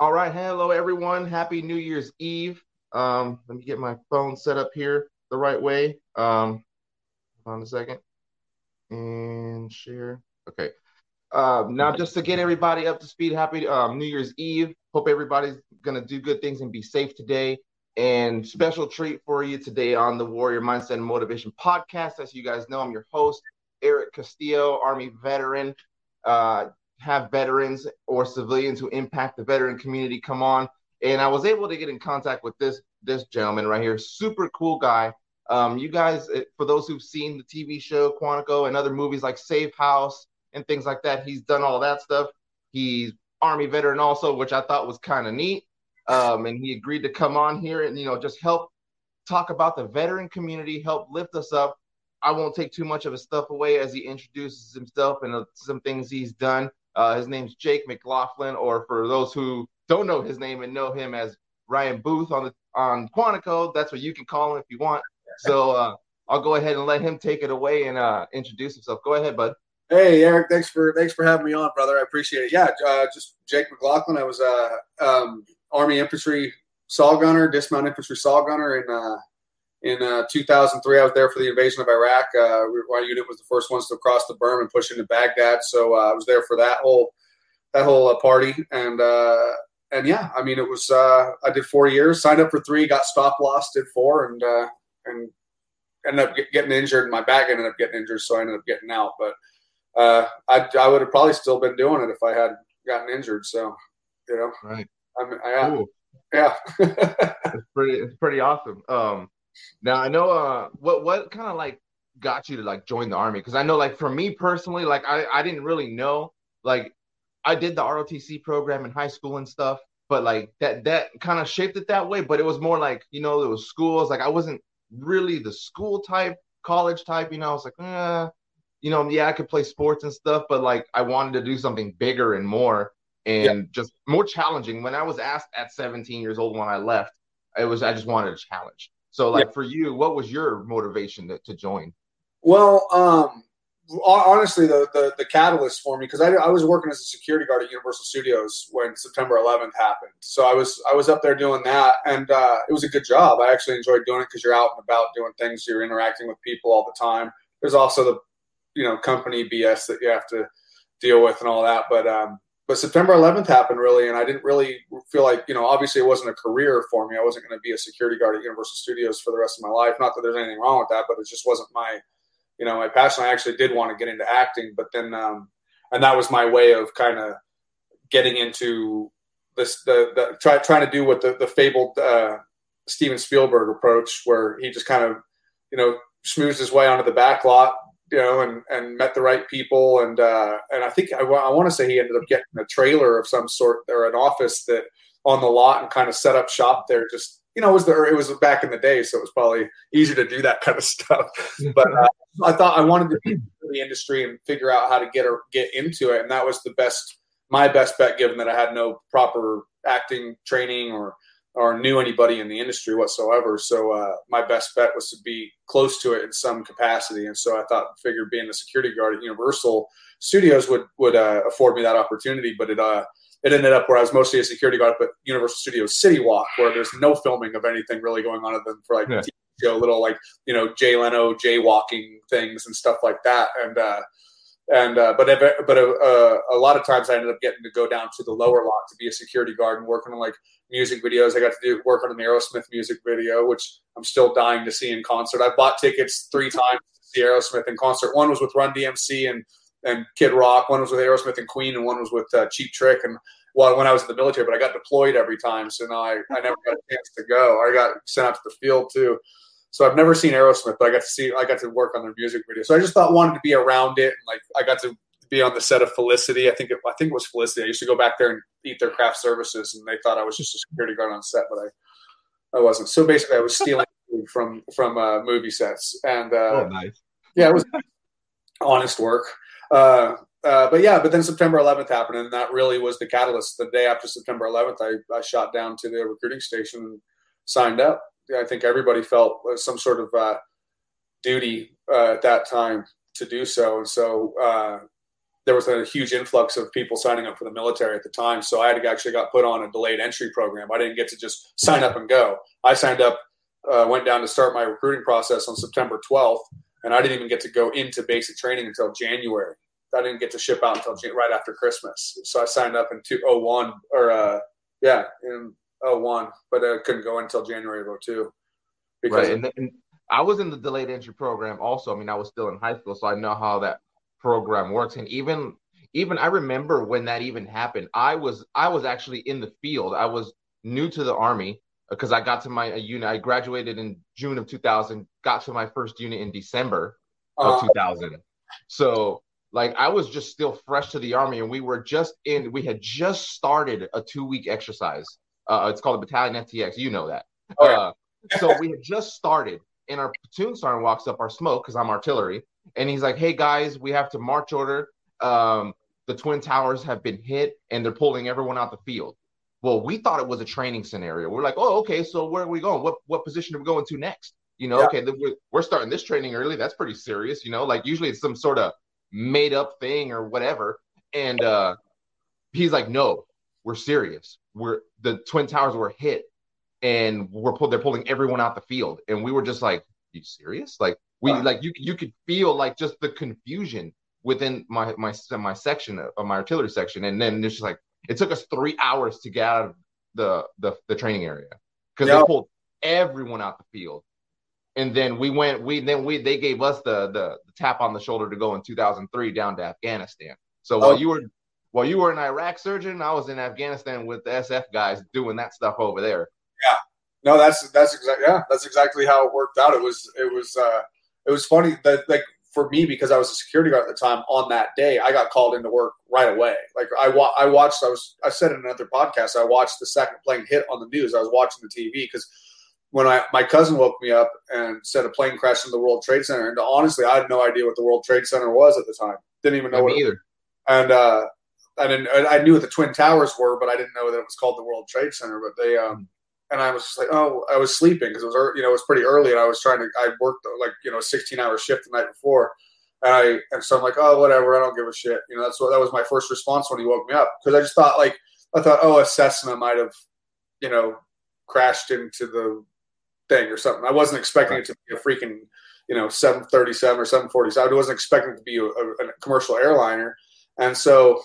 All right, hello everyone. Happy New Year's Eve. Um, let me get my phone set up here the right way. Um, hold on a second and share. Okay. Um, now, just to get everybody up to speed, happy um, New Year's Eve. Hope everybody's gonna do good things and be safe today. And special treat for you today on the Warrior Mindset and Motivation podcast. As you guys know, I'm your host, Eric Castillo, Army veteran. Uh, have veterans or civilians who impact the veteran community come on. And I was able to get in contact with this this gentleman right here, super cool guy. Um, you guys, eh, for those who've seen the TV show Quantico and other movies like Safe House and things like that, he's done all that stuff. He's Army veteran also, which I thought was kind of neat. Um, and he agreed to come on here and you know just help talk about the veteran community, help lift us up. I won't take too much of his stuff away as he introduces himself and uh, some things he's done. Uh, his name's Jake McLaughlin, or for those who don't know his name and know him as Ryan Booth on the on Quantico, that's what you can call him if you want. So uh, I'll go ahead and let him take it away and uh, introduce himself. Go ahead, bud. Hey Eric, thanks for thanks for having me on, brother. I appreciate it. Yeah, uh, just Jake McLaughlin. I was a uh, um, Army infantry saw gunner, dismount infantry saw gunner uh, in uh, 2003. I was there for the invasion of Iraq. Uh, our unit was the first ones to cross the berm and push into Baghdad, so uh, I was there for that whole that whole uh, party. And uh, and yeah, I mean, it was uh, I did four years, signed up for three, got stop loss, did four, and and ended up getting injured. My back ended up getting injured, so I ended up getting out. But I I would have probably still been doing it if I had gotten injured. So you know, right. I mean, I, Cool. yeah. It's pretty. It's pretty awesome. Um, now I know. Uh, what what kind of like got you to like join the army? Because I know, like for me personally, like I I didn't really know. Like I did the ROTC program in high school and stuff, but like that that kind of shaped it that way. But it was more like you know there was schools. Like I wasn't really the school type, college type. You know, I was like, eh, you know, yeah, I could play sports and stuff, but like I wanted to do something bigger and more and just more challenging. When I was asked at 17 years old when I left, it was I just wanted a challenge. So like Yeah. for you, what was your motivation to, to join? Well, um, honestly, the, the the catalyst for me because I, I was working as a security guard at Universal Studios when September 11th happened. So I was I was up there doing that, and uh, it was a good job. I actually enjoyed doing it because you're out and about doing things. You're interacting with people all the time. There's also the you know company BS that you have to deal with and all that. But um, but September 11th happened really, and I didn't really feel like you know obviously it wasn't a career for me. I wasn't going to be a security guard at Universal Studios for the rest of my life. Not that there's anything wrong with that, but it just wasn't my you know my passion. I actually did want to get into acting, but then um, and that was my way of kind of getting into this the, the try, trying to do what the the fabled uh, Steven Spielberg approach, where he just kind of you know schmoozed his way onto the back lot, you know, and and met the right people, and uh, and I think I, I want to say he ended up getting a trailer of some sort or an office that on the lot and kind of set up shop there. Just you know, it was the it was back in the day, so it was probably easy to do that kind of stuff. But uh, I thought I wanted to be in the industry and figure out how to get or get into it, and that was the best my best bet, given that I had no proper acting training or or knew anybody in the industry whatsoever. So uh, my best bet was to be close to it in some capacity, and so I thought figured being a security guard at Universal Studios would would uh, afford me that opportunity, but it uh it ended up where I was mostly a security guard at Universal Studios City Walk, where there's no filming of anything really going on other than for like Yeah. TV show, little like you know Jay Leno jaywalking things and stuff like that, and uh, and uh, but but uh, a lot of times I ended up getting to go down to the lower lot to be a security guard and working on like music videos. I got to do work on an Aerosmith music video, which I'm still dying to see in concert. I bought tickets three times to see Aerosmith in concert. One was with Run DMC and and Kid Rock. One was with Aerosmith and Queen, and one was with uh, Cheap Trick. And well, when I was in the military, but I got deployed every time, so now I, I never got a chance to go. I got sent out to the field too. So I've never seen Aerosmith, but I got to see, I got to work on their music video. So I just thought wanted to be around it, and like I got to be on the set of Felicity. I think it, I think it was Felicity. I used to go back there and eat their craft services, and they thought I was just a security guard on set, but I I wasn't. So basically, I was stealing from from uh, movie sets, and uh, oh, nice. yeah, it was honest work. Uh, uh, but yeah, but then September 11th happened, and that really was the catalyst. The day after September 11th, I, I shot down to the recruiting station and signed up. I think everybody felt some sort of uh, duty uh, at that time to do so, and so uh, there was a huge influx of people signing up for the military at the time. So I had actually got put on a delayed entry program. I didn't get to just sign up and go. I signed up, uh, went down to start my recruiting process on September 12th, and I didn't even get to go into basic training until January. I didn't get to ship out until right after Christmas. So I signed up in 2001 or uh, yeah, in 01, but I couldn't go until January of 02. Because right. And, and I was in the delayed entry program also. I mean, I was still in high school, so I know how that program works. And even even I remember when that even happened. I was I was actually in the field. I was new to the army because I got to my unit. I graduated in June of 2000. Got to my first unit in December of uh, 2000. So like I was just still fresh to the army, and we were just in. We had just started a two week exercise. Uh, it's called a battalion FTX. You know that. Oh, yeah. uh, so we had just started, and our platoon sergeant walks up our smoke because I'm artillery, and he's like, "Hey guys, we have to march order. Um, the twin towers have been hit, and they're pulling everyone out the field." Well, we thought it was a training scenario. We're like, "Oh, okay. So where are we going? What what position are we going to next?" You know, yeah. okay, we're, we're starting this training early. That's pretty serious. You know, like usually it's some sort of made up thing or whatever. And uh, he's like, "No, we're serious. We're the twin towers were hit, and we're pulled. They're pulling everyone out the field." And we were just like, "You serious?" Like we like you you could feel like just the confusion within my my my section of my artillery section, and then it's just like it took us three hours to get out of the the, the training area because yep. they pulled everyone out the field and then we went we then we they gave us the, the, the tap on the shoulder to go in 2003 down to Afghanistan. So while oh. you were while you were an Iraq surgeon, I was in Afghanistan with the SF guys doing that stuff over there. Yeah, no, that's that's exactly yeah, that's exactly how it worked out. It was it was uh it was funny that like for me because I was a security guard at the time. On that day, I got called into work right away. Like I wa- I watched. I was I said in another podcast. I watched the second plane hit on the news. I was watching the TV because when I my cousin woke me up and said a plane crashed in the World Trade Center, and honestly, I had no idea what the World Trade Center was at the time. Didn't even know what either. And uh, I didn't. I knew what the Twin Towers were, but I didn't know that it was called the World Trade Center. But they, um, and I was just like, oh, I was sleeping because it was, you know, it was pretty early, and I was trying to. I worked like you know, a sixteen hour shift the night before, and I and so I'm like, oh, whatever, I don't give a shit. You know, that's what that was my first response when he woke me up because I just thought like I thought, oh, a Cessna might have, you know, crashed into the thing or something. I wasn't expecting it to be a freaking, you know, 737 or 747. I wasn't expecting it to be a, a, a, commercial airliner. And so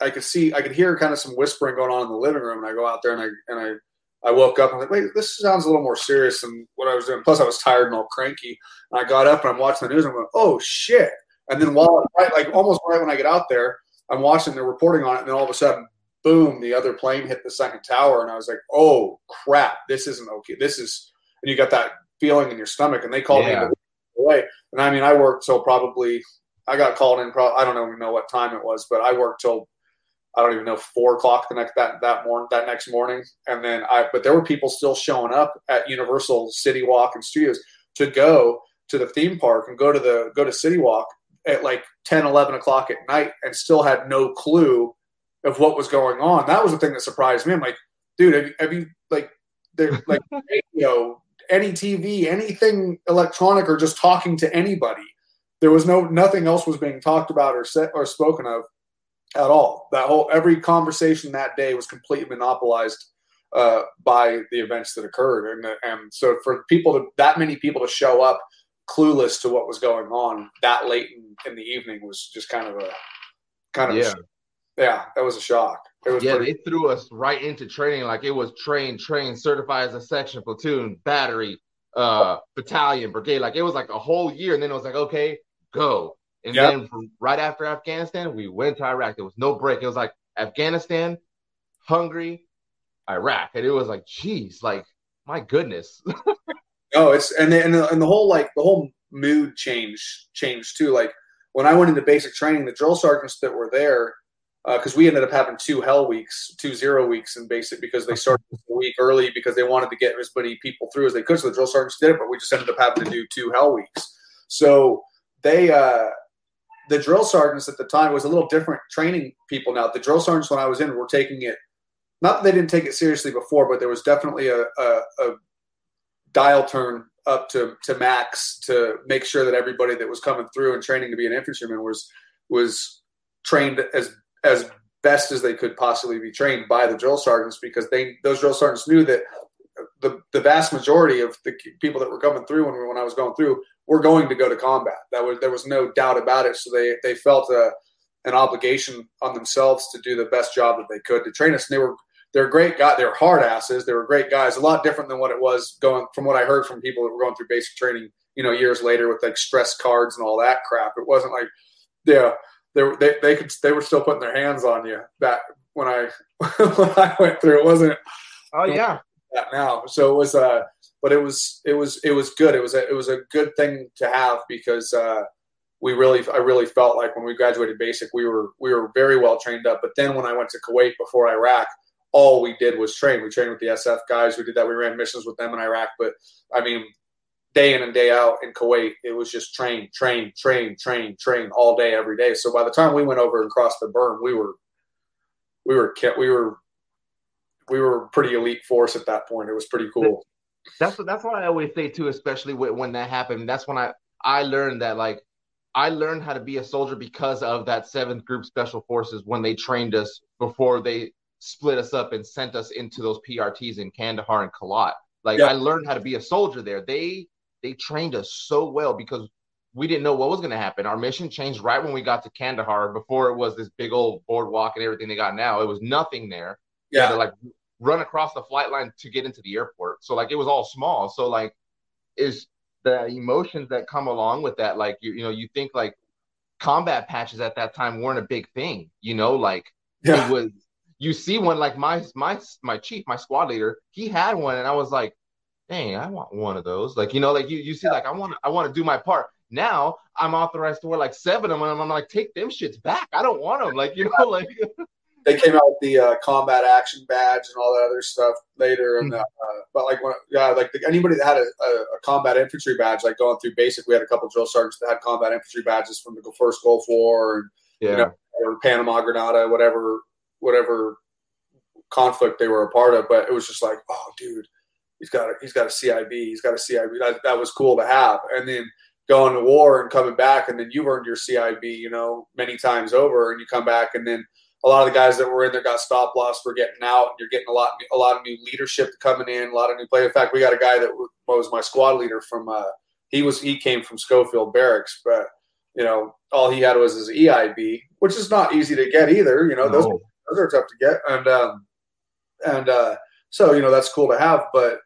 I could see, I could hear kind of some whispering going on in the living room. And I go out there and I, and I, I woke up and I'm like, wait, this sounds a little more serious than what I was doing. Plus, I was tired and all cranky. And I got up and I'm watching the news. And I'm going, oh shit! And then while right, like almost right when I get out there, I'm watching. They're reporting on it, and then all of a sudden, boom! The other plane hit the second tower, and I was like, oh crap! This isn't okay. This is and you got that feeling in your stomach. And they called yeah. me away. And I mean, I worked till probably I got called in. Pro- I don't even know what time it was, but I worked till I don't even know four o'clock the next that that morning that next morning. And then I but there were people still showing up at Universal City Walk and Studios to go to the theme park and go to the go to City Walk at like 10, 11 o'clock at night and still had no clue of what was going on. That was the thing that surprised me. I'm like, dude, have you, have you like, they're like radio, any TV, anything electronic, or just talking to anybody. There was no nothing else was being talked about or set or spoken of at all. That whole every conversation that day was completely monopolized uh, by the events that occurred, and and so for people to that many people to show up clueless to what was going on that late in, in the evening was just kind of a kind of yeah. yeah, that was a shock. It was yeah, pretty- they threw us right into training like it was train, train, certified as a section, platoon, battery, uh, battalion, brigade. Like it was like a whole year, and then it was like, okay, go. And yep. then from right after Afghanistan, we went to Iraq. There was no break. It was like Afghanistan, Hungary, Iraq, and it was like, geez, like my goodness. oh, it's and the, and the, and the whole like the whole mood change changed too. Like when I went into basic training, the drill sergeants that were there because uh, we ended up having two hell weeks, two zero weeks in basic because they started a week early because they wanted to get as many people through as they could. So the drill sergeants did it, but we just ended up having to do two hell weeks. So they, uh, the drill sergeants at the time was a little different training people now. The drill sergeants when I was in were taking it, not that they didn't take it seriously before, but there was definitely a, a, a dial turn up to, to max to make sure that everybody that was coming through and training to be an infantryman was was trained as as best as they could possibly be trained by the drill sergeants because they those drill sergeants knew that the the vast majority of the people that were coming through when when I was going through were going to go to combat. That was there was no doubt about it. So they they felt a an obligation on themselves to do the best job that they could to train us. And they were they're great guys. They're hard asses. They were great guys. A lot different than what it was going from what I heard from people that were going through basic training. You know, years later with like stress cards and all that crap. It wasn't like yeah they they, they could they were still putting their hands on you back when I when I went through. It wasn't. Oh yeah. That now, so it was. Uh, but it was it was it was good. It was a, it was a good thing to have because uh, we really I really felt like when we graduated basic we were we were very well trained up. But then when I went to Kuwait before Iraq, all we did was train. We trained with the SF guys. We did that. We ran missions with them in Iraq. But I mean, day in and day out in Kuwait, it was just train, train, train, train, train all day, every day. So by the time we went over and crossed the berm, we were, we were, kept, we were, we were pretty elite force at that point. It was pretty cool. That's what that's what I always say too, especially when that happened. That's when I I learned that like I learned how to be a soldier because of that seventh group special forces when they trained us before they split us up and sent us into those PRTs in Kandahar and Kalat. Like yeah. I learned how to be a soldier there. They they trained us so well because we didn't know what was going to happen. Our mission changed right when we got to Kandahar. Before it was this big old boardwalk and everything they got now. It was nothing there. Yeah, like run across the flight line to get into the airport. So like it was all small. So like is the emotions that come along with that. Like you you know you think like combat patches at that time weren't a big thing. You know like yeah. it was. You see one like my my my chief, my squad leader, he had one, and I was like, dang, I want one of those. Like, you know, like you, you see, like I want I want to do my part. Now I'm authorized to wear like seven of them, and I'm like, take them shits back. I don't want them. Like, you know, like they came out with the uh, combat action badge and all that other stuff later. And mm-hmm. uh, but like when yeah, like the, anybody that had a, a, a, combat infantry badge, like going through basic, we had a couple drill sergeants that had combat infantry badges from the first Gulf War and yeah. you know, or Panama, Grenada, whatever, whatever conflict they were a part of. But it was just like, oh, dude he's got a, he's got a CIB, he's got a CIB. That, that was cool to have. And then going to war and coming back, and then you've earned your CIB, you know, many times over, and you come back, and then a lot of the guys that were in there got stop loss for getting out. And you're getting a lot, a lot of new leadership coming in, a lot of new play. In fact, we got a guy that was my squad leader from. Uh, he was he came from Schofield Barracks, but you know all he had was his EIB, which is not easy to get either. You know no. those those are tough to get, and um, and uh, so you know that's cool to have, but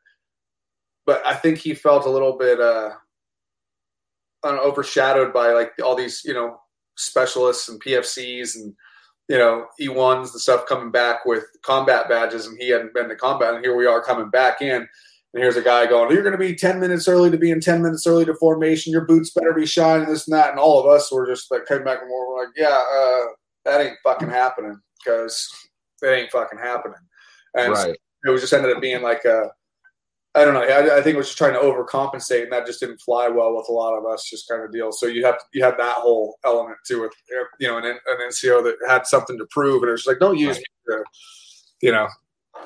but I think he felt a little bit uh, know, overshadowed by like all these you know specialists and PFCs and you know E1s the stuff coming back with combat badges, and he hadn't been to combat, and here we are coming back in. And here's a guy going, You're going to be 10 minutes early to be in 10 minutes early to formation. Your boots better be shining, this and that. And all of us were just like, came back and we're like, Yeah, uh, that ain't fucking happening because it ain't fucking happening. And right. it was just ended up being like a, I don't know. I, I, think it was just trying to overcompensate, and that just didn't fly well with a lot of us. Just kind of deal. So you have you had that whole element to it. You know, an, an NCO that had something to prove, and it was like, don't use right. me to, you know.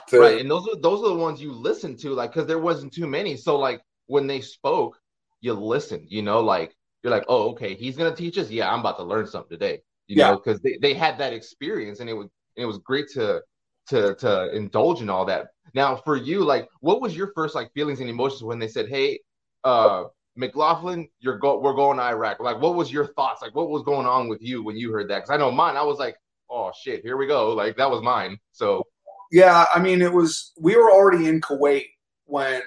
To, right, and those are those are the ones you listen to, like, because there wasn't too many. So like when they spoke, you listened. You know, like you're like, oh, okay, he's gonna teach us. Yeah, I'm about to learn something today. You yeah. know, because they, they had that experience, and it was it was great to to to indulge in all that now, for you, like, what was your first like feelings and emotions when they said, "Hey, uh, McLaughlin, you're go- we're going to Iraq"? Like, what was your thoughts? Like, what was going on with you when you heard that? Because I know mine. I was like, "Oh shit, here we go!" Like that was mine. So, yeah, I mean, it was. We were already in Kuwait when.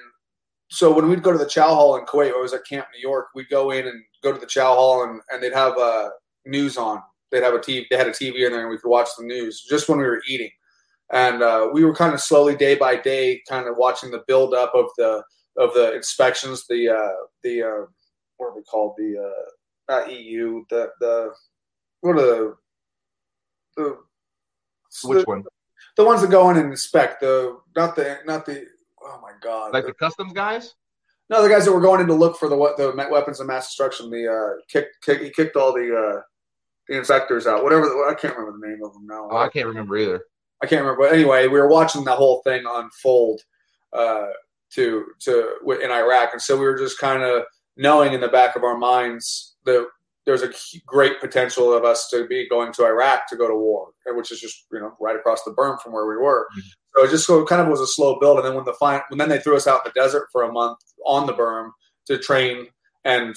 So when we'd go to the Chow Hall in Kuwait, I was at Camp New York. We'd go in and go to the Chow Hall, and, and they'd have uh, news on. They'd have a TV. They had a TV in there, and we could watch the news just when we were eating and uh, we were kind of slowly day by day kind of watching the build up of the of the inspections the uh, the uh, what are they called? The uh, not EU the the what are the the which the, one? the ones that go in and inspect the not the not the oh my god. Like the, the customs guys? No the guys that were going in to look for the what the weapons of mass destruction the uh kick, kick he kicked all the uh the inspectors out whatever I can't remember the name of them now. Oh, I can't remember either I can't remember. But anyway, we were watching the whole thing unfold uh, to to in Iraq, and so we were just kind of knowing in the back of our minds that there's a great potential of us to be going to Iraq to go to war, which is just you know right across the berm from where we were. Mm-hmm. So it just so kind of was a slow build, and then when the fine, when then they threw us out in the desert for a month on the berm to train and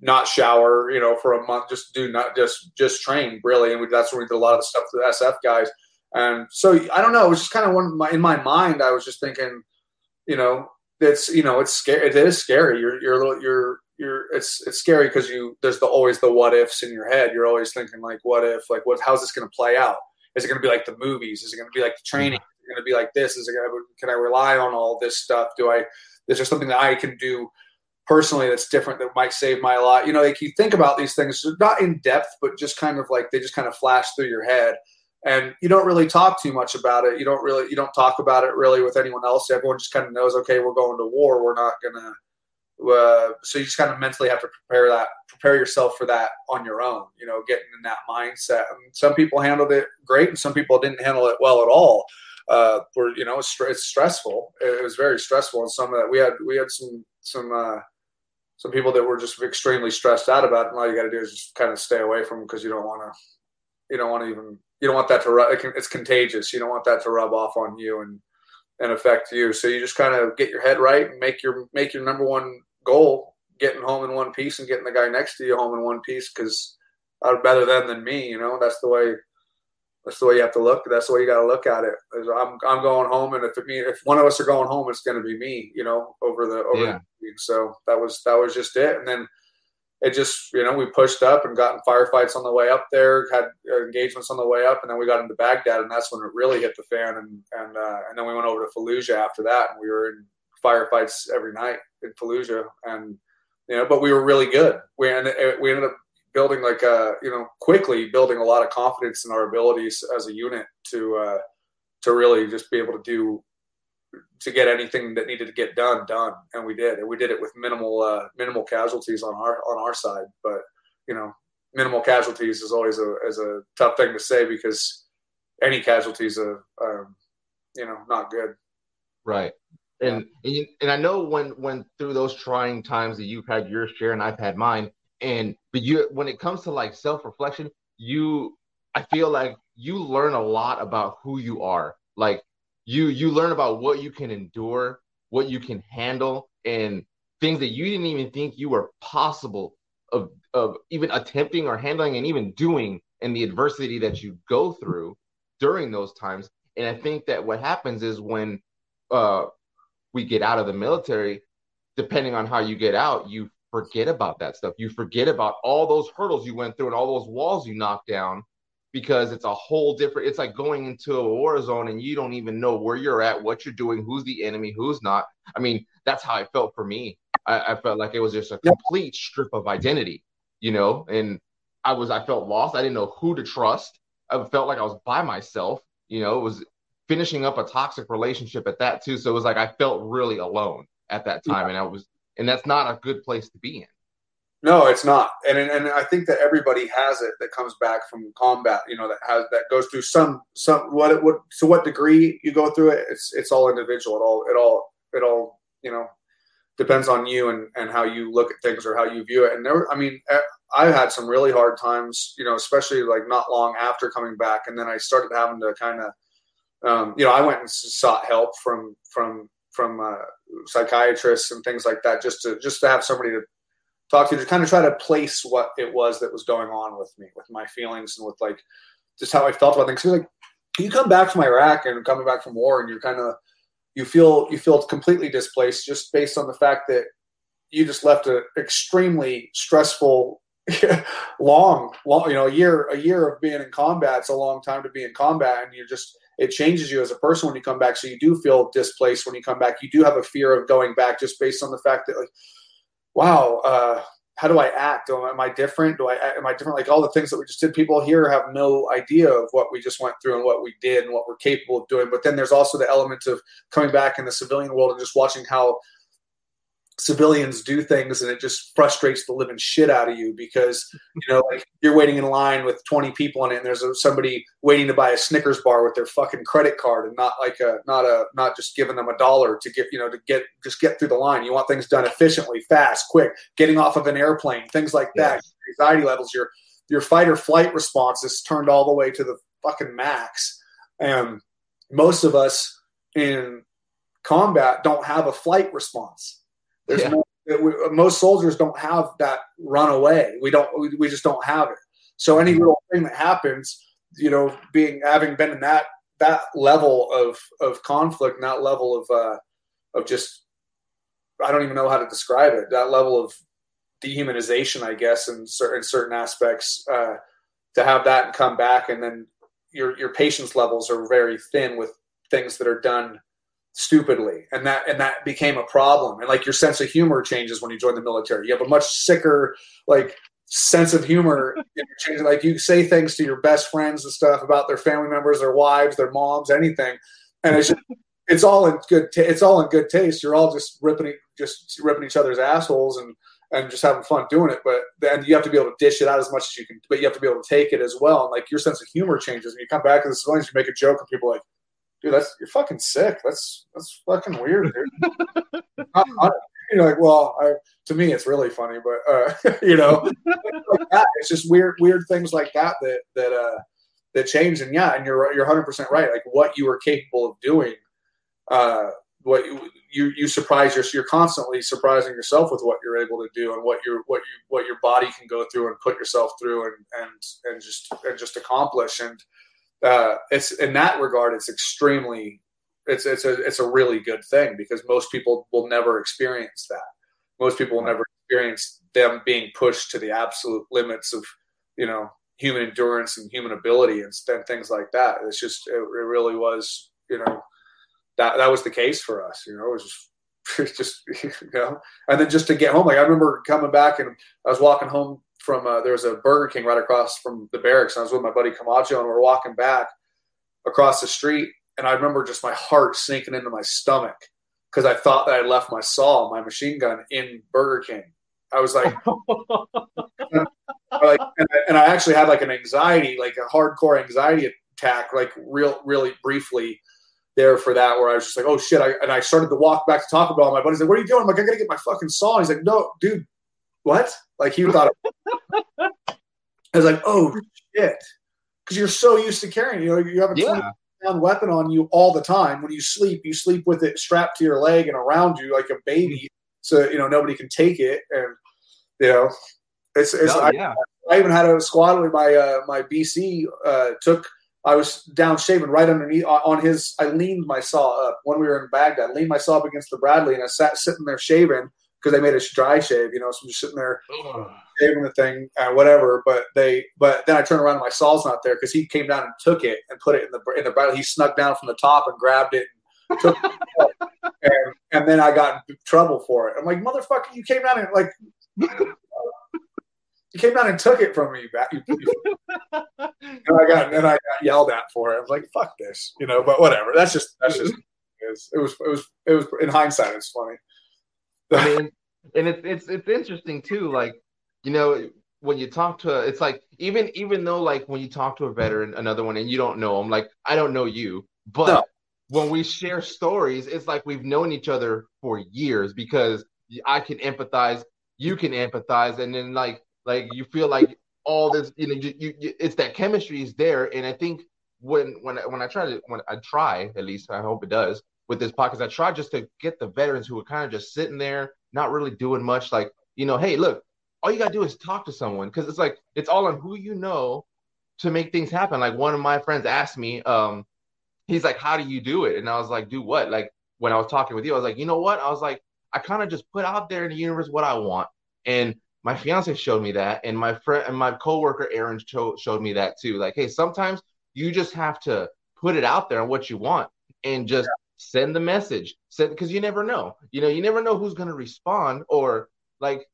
not shower, you know, for a month, just do not just just train really, and we, that's where we did a lot of the stuff with the SF guys. And so I don't know, it was just kind of one my, in my mind. I was just thinking, you know, it's you know it's scary. It is scary. You're you're a little you're you're it's it's scary because you there's the always the what ifs in your head. You're always thinking like what if like what how's this going to play out? Is it going to be like the movies? Is it going to be like the mm-hmm. training? Is it going to be like this? Is it going to can I rely on all this stuff? Do I is there something that I can do personally that's different that might save my life? You know, like you think about these things not in depth, but just kind of like they just kind of flash through your head and you don't really talk too much about it. You don't really you don't talk about it really with anyone else. Everyone just kind of knows, okay, we're going to war. We're not gonna. Uh, so you just kind of mentally have to prepare that, prepare yourself for that on your own. You know, getting in that mindset. Some people handled it great, and some people didn't handle it well at all. Uh, where you know it's, it's stressful. It was very stressful, and some of that we had we had some some uh, some people that were just extremely stressed out about it. And all you got to do is just kind of stay away from them because you don't want to you don't want to even you don't want that to rub, it's contagious. You don't want that to rub off on you and and affect you. So you just kind of get your head right and make your make your number one goal getting home in one piece and getting the guy next to you home in one piece because I'd uh, better them than me. You know that's the way that's the way you have to look. That's the way you got to look at it. I'm I'm going home, and if it mean if one of us are going home, it's going to be me. You know, over the over. Yeah. The, so that was that was just it, and then it just you know we pushed up and got in firefights on the way up there, had engagements on the way up, and then we got into Baghdad, and that's when it really hit the fan. And and uh, and then we went over to Fallujah after that, and we were in firefights every night in Fallujah, and you know, but we were really good. We ended, we ended up building like a uh, you know quickly building a lot of confidence in our abilities as a unit to uh, to really just be able to do to get anything that needed to get done done, and we did, and we did it with minimal uh, minimal casualties on our on our side. But you know, minimal casualties is always a is a tough thing to say because any casualties are um, you know not good. Right. And, and and I know when when through those trying times that you've had your share and I've had mine, and but you when it comes to like self reflection, you I feel like you learn a lot about who you are. Like you you learn about what you can endure, what you can handle, and things that you didn't even think you were possible of of even attempting or handling and even doing and the adversity that you go through during those times. And I think that what happens is when uh, we get out of the military, depending on how you get out, you forget about that stuff. You forget about all those hurdles you went through and all those walls you knocked down because it's a whole different it's like going into a war zone and you don't even know where you're at what you're doing who's the enemy who's not. I mean that's how i felt for me. I, I felt like it was just a complete strip of identity you know and i was i felt lost. I didn't know who to trust. I felt like i was by myself you know it was finishing up a toxic relationship at that too. So it was like i felt really alone at that time and i was and that's not a good place to be in no, it's not, and and I think that everybody has it that comes back from combat. You know that has that goes through some some what it would to what degree you go through it. It's it's all individual. It all it all it all you know depends on you and and how you look at things or how you view it. And there, I mean, eh, I had some really hard times. You know, especially like not long after coming back, and then I started having to kind of, um, you know, I went and sought help from from from uh, psychiatrists and things like that just to just to have somebody to talk to to kind of try to place what it was that was going on with me, with my feelings and with like just how I felt about things. Like you come back from Iraq and coming back from war, and you're kind of you feel you feel completely displaced just based on the fact that you just left an extremely stressful long long you know a year a year of being in combat it's a long time to be in combat and you just it changes you as a person when you come back so you do feel displaced when you come back you do have a fear of going back just based on the fact that like wow, uh, how do I act? Am I different? Do I am I different? Like all the things that we just did. People here have no idea of what we just went through and what we did and what we're capable of doing. But then there's also the element of coming back in the civilian world and just watching how civilians do things and it just frustrates the living shit out of you because you know like you're waiting in line with 20 people in it and there's a, somebody waiting to buy a snickers bar with their fucking credit card and not like a not a not just giving them a dollar to get you know to get just get through the line. You want things done efficiently fast quick getting off of an airplane things like that. Yes. anxiety levels your your fight or flight response is turned all the way to the fucking max. And most of us in combat don't have a flight response there's yeah. no, most soldiers don't have that runaway. We don't. We, we just don't have it. So any mm-hmm. little thing that happens, you know, being having been in that that level of of conflict, and that level of uh, of just I don't even know how to describe it. That level of dehumanization, I guess, in certain certain aspects. Uh, to have that and come back, and then your your patience levels are very thin with things that are done stupidly and that and that became a problem. And like your sense of humor changes when you join the military. You have a much sicker like sense of humor like you say things to your best friends and stuff about their family members their wives their moms anything and it's just, it's all in good t- it's all in good taste. You're all just ripping just ripping each other's assholes and and just having fun doing it but then you have to be able to dish it out as much as you can but you have to be able to take it as well. And like your sense of humor changes. When you come back to the civilians you make a joke and people are like dude, that's you're fucking sick. That's that's fucking weird, dude. I, I, you're like, well, I, to me, it's really funny, but uh, you know, like it's just weird, weird things like that that that uh, that change. And yeah, and you're you're 100 percent right. Like what you are capable of doing, uh, what you you, you surprise your, you're constantly surprising yourself with what you're able to do and what your what you what your body can go through and put yourself through and and and just and just accomplish and uh, it's in that regard, it's extremely, it's it's a it's a really good thing because most people will never experience that. Most people will never experience them being pushed to the absolute limits of, you know, human endurance and human ability and, and things like that. It's just it, it, really was, you know, that that was the case for us. You know, it was just, just you know, and then just to get home, like I remember coming back and I was walking home from uh, there was a Burger King right across from the barracks. And I was with my buddy Camacho, and we are walking back across the street, and I remember just my heart sinking into my stomach because I thought that I left my saw, my machine gun, in Burger King. I was like, like and, I, and I actually had like an anxiety, like a hardcore anxiety attack, like real, really briefly there for that where I was just like, oh shit. I, and I started to walk back to Taco Bell. My buddy's like, what are you doing? I'm like, I gotta get my fucking saw. he's like, no, dude, what? Like he thought. I was like, oh shit, because you're so used to carrying. You know, you have a yeah. pound weapon on you all the time. When you sleep, you sleep with it strapped to your leg and around you like a baby, so you know nobody can take it. And you know, it's it's. I, yeah. I, even had a squad with my uh, my BC uh, took. I was down shaving right underneath on his. I leaned my saw up when we were in Baghdad. Leaned my saw up against the Bradley, and I sat sitting there shaving because they made a dry shave, you know, so I'm just sitting there shaving the thing, uh, whatever. But they, but then I turned around and my saw's not there because he came down and took it and put it in the in the barrel. He snuck down from the top and grabbed it and took it. and, and then I got in trouble for it. I'm like, motherfucker, you came down and like. you came down and took it from me back. and I got and then I got yelled at for it. I was like, "Fuck this," you know. But whatever. That's just that's just it was it was it was, it was in hindsight. It's funny. I mean, and it's it's it's interesting too. Like, you know, when you talk to, a, it's like even even though like when you talk to a veteran, another one, and you don't know them, like I don't know you, but no. when we share stories, it's like we've known each other for years because I can empathize, you can empathize, and then like like you feel like all this, you know, you, you, it's that chemistry is there, and I think when when when I try to when I try at least I hope it does with this podcast. I tried just to get the veterans who were kind of just sitting there, not really doing much. Like, you know, hey, look, all you gotta do is talk to someone because it's like it's all on who you know to make things happen. Like one of my friends asked me, um, he's like, "How do you do it?" And I was like, "Do what?" Like when I was talking with you, I was like, "You know what?" I was like, I kind of just put out there in the universe what I want, and my fiance showed me that, and my friend and my coworker Aaron showed showed me that too. Like, hey, sometimes you just have to put it out there on what you want and just send the message. Because you never know. You know you never know who's going to respond or like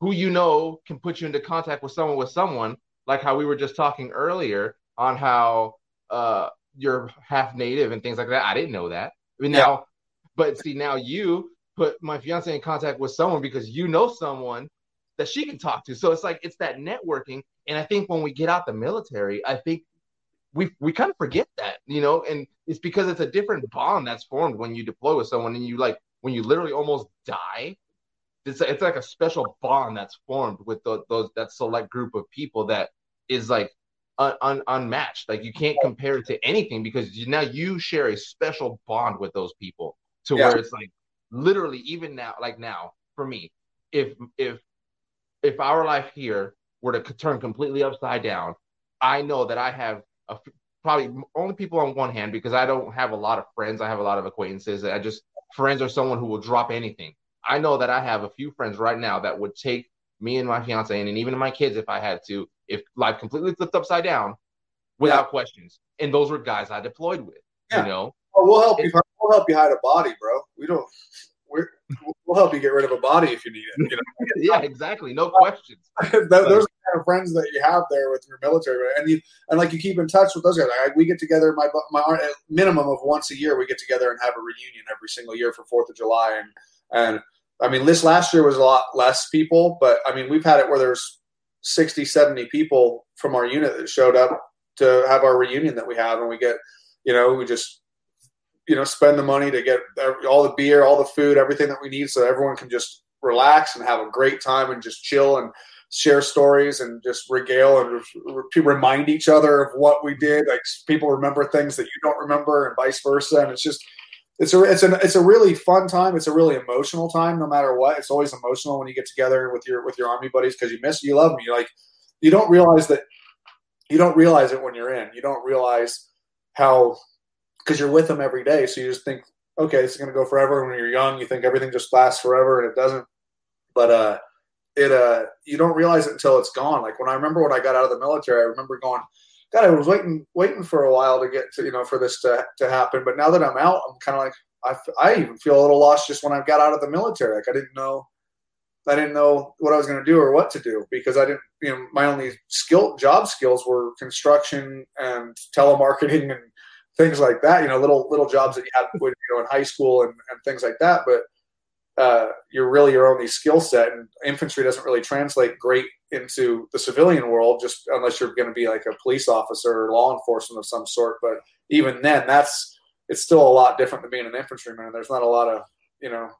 who you know can put you into contact with someone with someone like how we were just talking earlier on how uh you're half native and things like that. I didn't know that. I mean, now but see now you put my fiance in contact with someone because you know someone that she can talk to. So it's like it's that networking. And I think when we get out the military, I think we we kind of forget that, you know, and it's because it's a different bond that's formed when you deploy with someone and you like when you literally almost die. It's it's like a special bond that's formed with the, those that select group of people that is like un, un, unmatched. Like you can't compare it to anything because you, now you share a special bond with those people to yeah. where it's like literally even now, like now for me, if if if our life here were to turn completely upside down, I know that I have a, probably only people on one hand because I don't have a lot of friends. I have a lot of acquaintances. I just friends are someone who will drop anything. I know that I have a few friends right now that would take me and my fiance and, and even my kids if I had to, if life completely flipped upside down, without yeah. questions. And those were guys I deployed with. Yeah. You know, well, we'll help you. We'll help you hide a body, bro. We don't. We're, we'll help you get rid of a body if you need it. You know? yeah, exactly. No questions. those are the kind of friends that you have there with your military, and you and like you keep in touch with those guys. Like, we get together, my my minimum of once a year, we get together and have a reunion every single year for Fourth of July, and and I mean, this last year was a lot less people, but I mean, we've had it where there's 60, 70 people from our unit that showed up to have our reunion that we have, and we get, you know, we just you know spend the money to get all the beer, all the food, everything that we need, so everyone can just relax and have a great time and just chill and share stories and just regale and re- remind each other of what we did. Like people remember things that you don't remember, and vice versa. And it's just it's a it's a it's a really fun time. It's a really emotional time, no matter what. It's always emotional when you get together with your with your army buddies because you miss you love them. You like you don't realize that you don't realize it when you're in. You don't realize how because you're with them every day. So you just think, okay, this is going to go forever. When you're young, you think everything just lasts forever, and it doesn't. But uh, it uh, you don't realize it until it's gone. Like when I remember when I got out of the military, I remember going, God, I was waiting waiting for a while to get to you know for this to to happen. But now that I'm out, I'm kind of like I, I even feel a little lost just when I got out of the military. Like I didn't know I didn't know what I was going to do or what to do because I didn't, you know, my only skill job skills were construction and telemarketing and things like that. You know, little little jobs that you had you know in high school and, and things like that. But uh, you're really your only skill set, and infantry doesn't really translate great into the civilian world, just unless you're going to be like a police officer or law enforcement of some sort. But even then, that's it's still a lot different than being an infantryman. There's not a lot of you know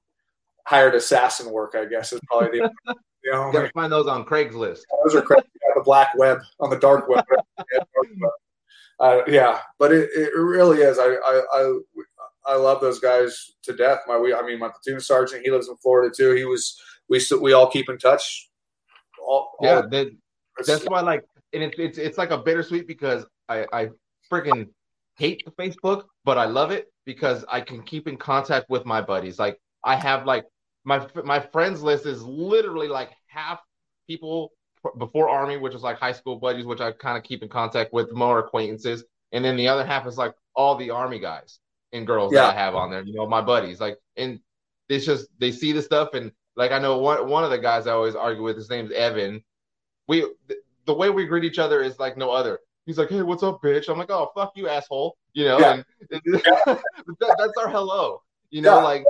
hired assassin work. I guess is probably the. You know, you gotta find those on Craigslist. Those are Craig, the black web on the dark web. uh, yeah, but it, it really is. I, I, I I love those guys to death. My we I mean my platoon sergeant, he lives in Florida too. He was we we all keep in touch. All, yeah, all, that, that's why like and it's it's it's like a bittersweet because I I freaking hate the Facebook, but I love it because I can keep in contact with my buddies. Like I have like my my friends list is literally like half people before army, which is like high school buddies, which I kind of keep in contact with, more acquaintances, and then the other half is like all the army guys and girls yeah. that I have on there. You know, my buddies. Like, and it's just they see the stuff, and like I know one one of the guys I always argue with. His name's Evan. We the way we greet each other is like no other. He's like, "Hey, what's up, bitch?" I'm like, "Oh, fuck you, asshole." You know, yeah. and that, that's our hello. You know, yeah. like,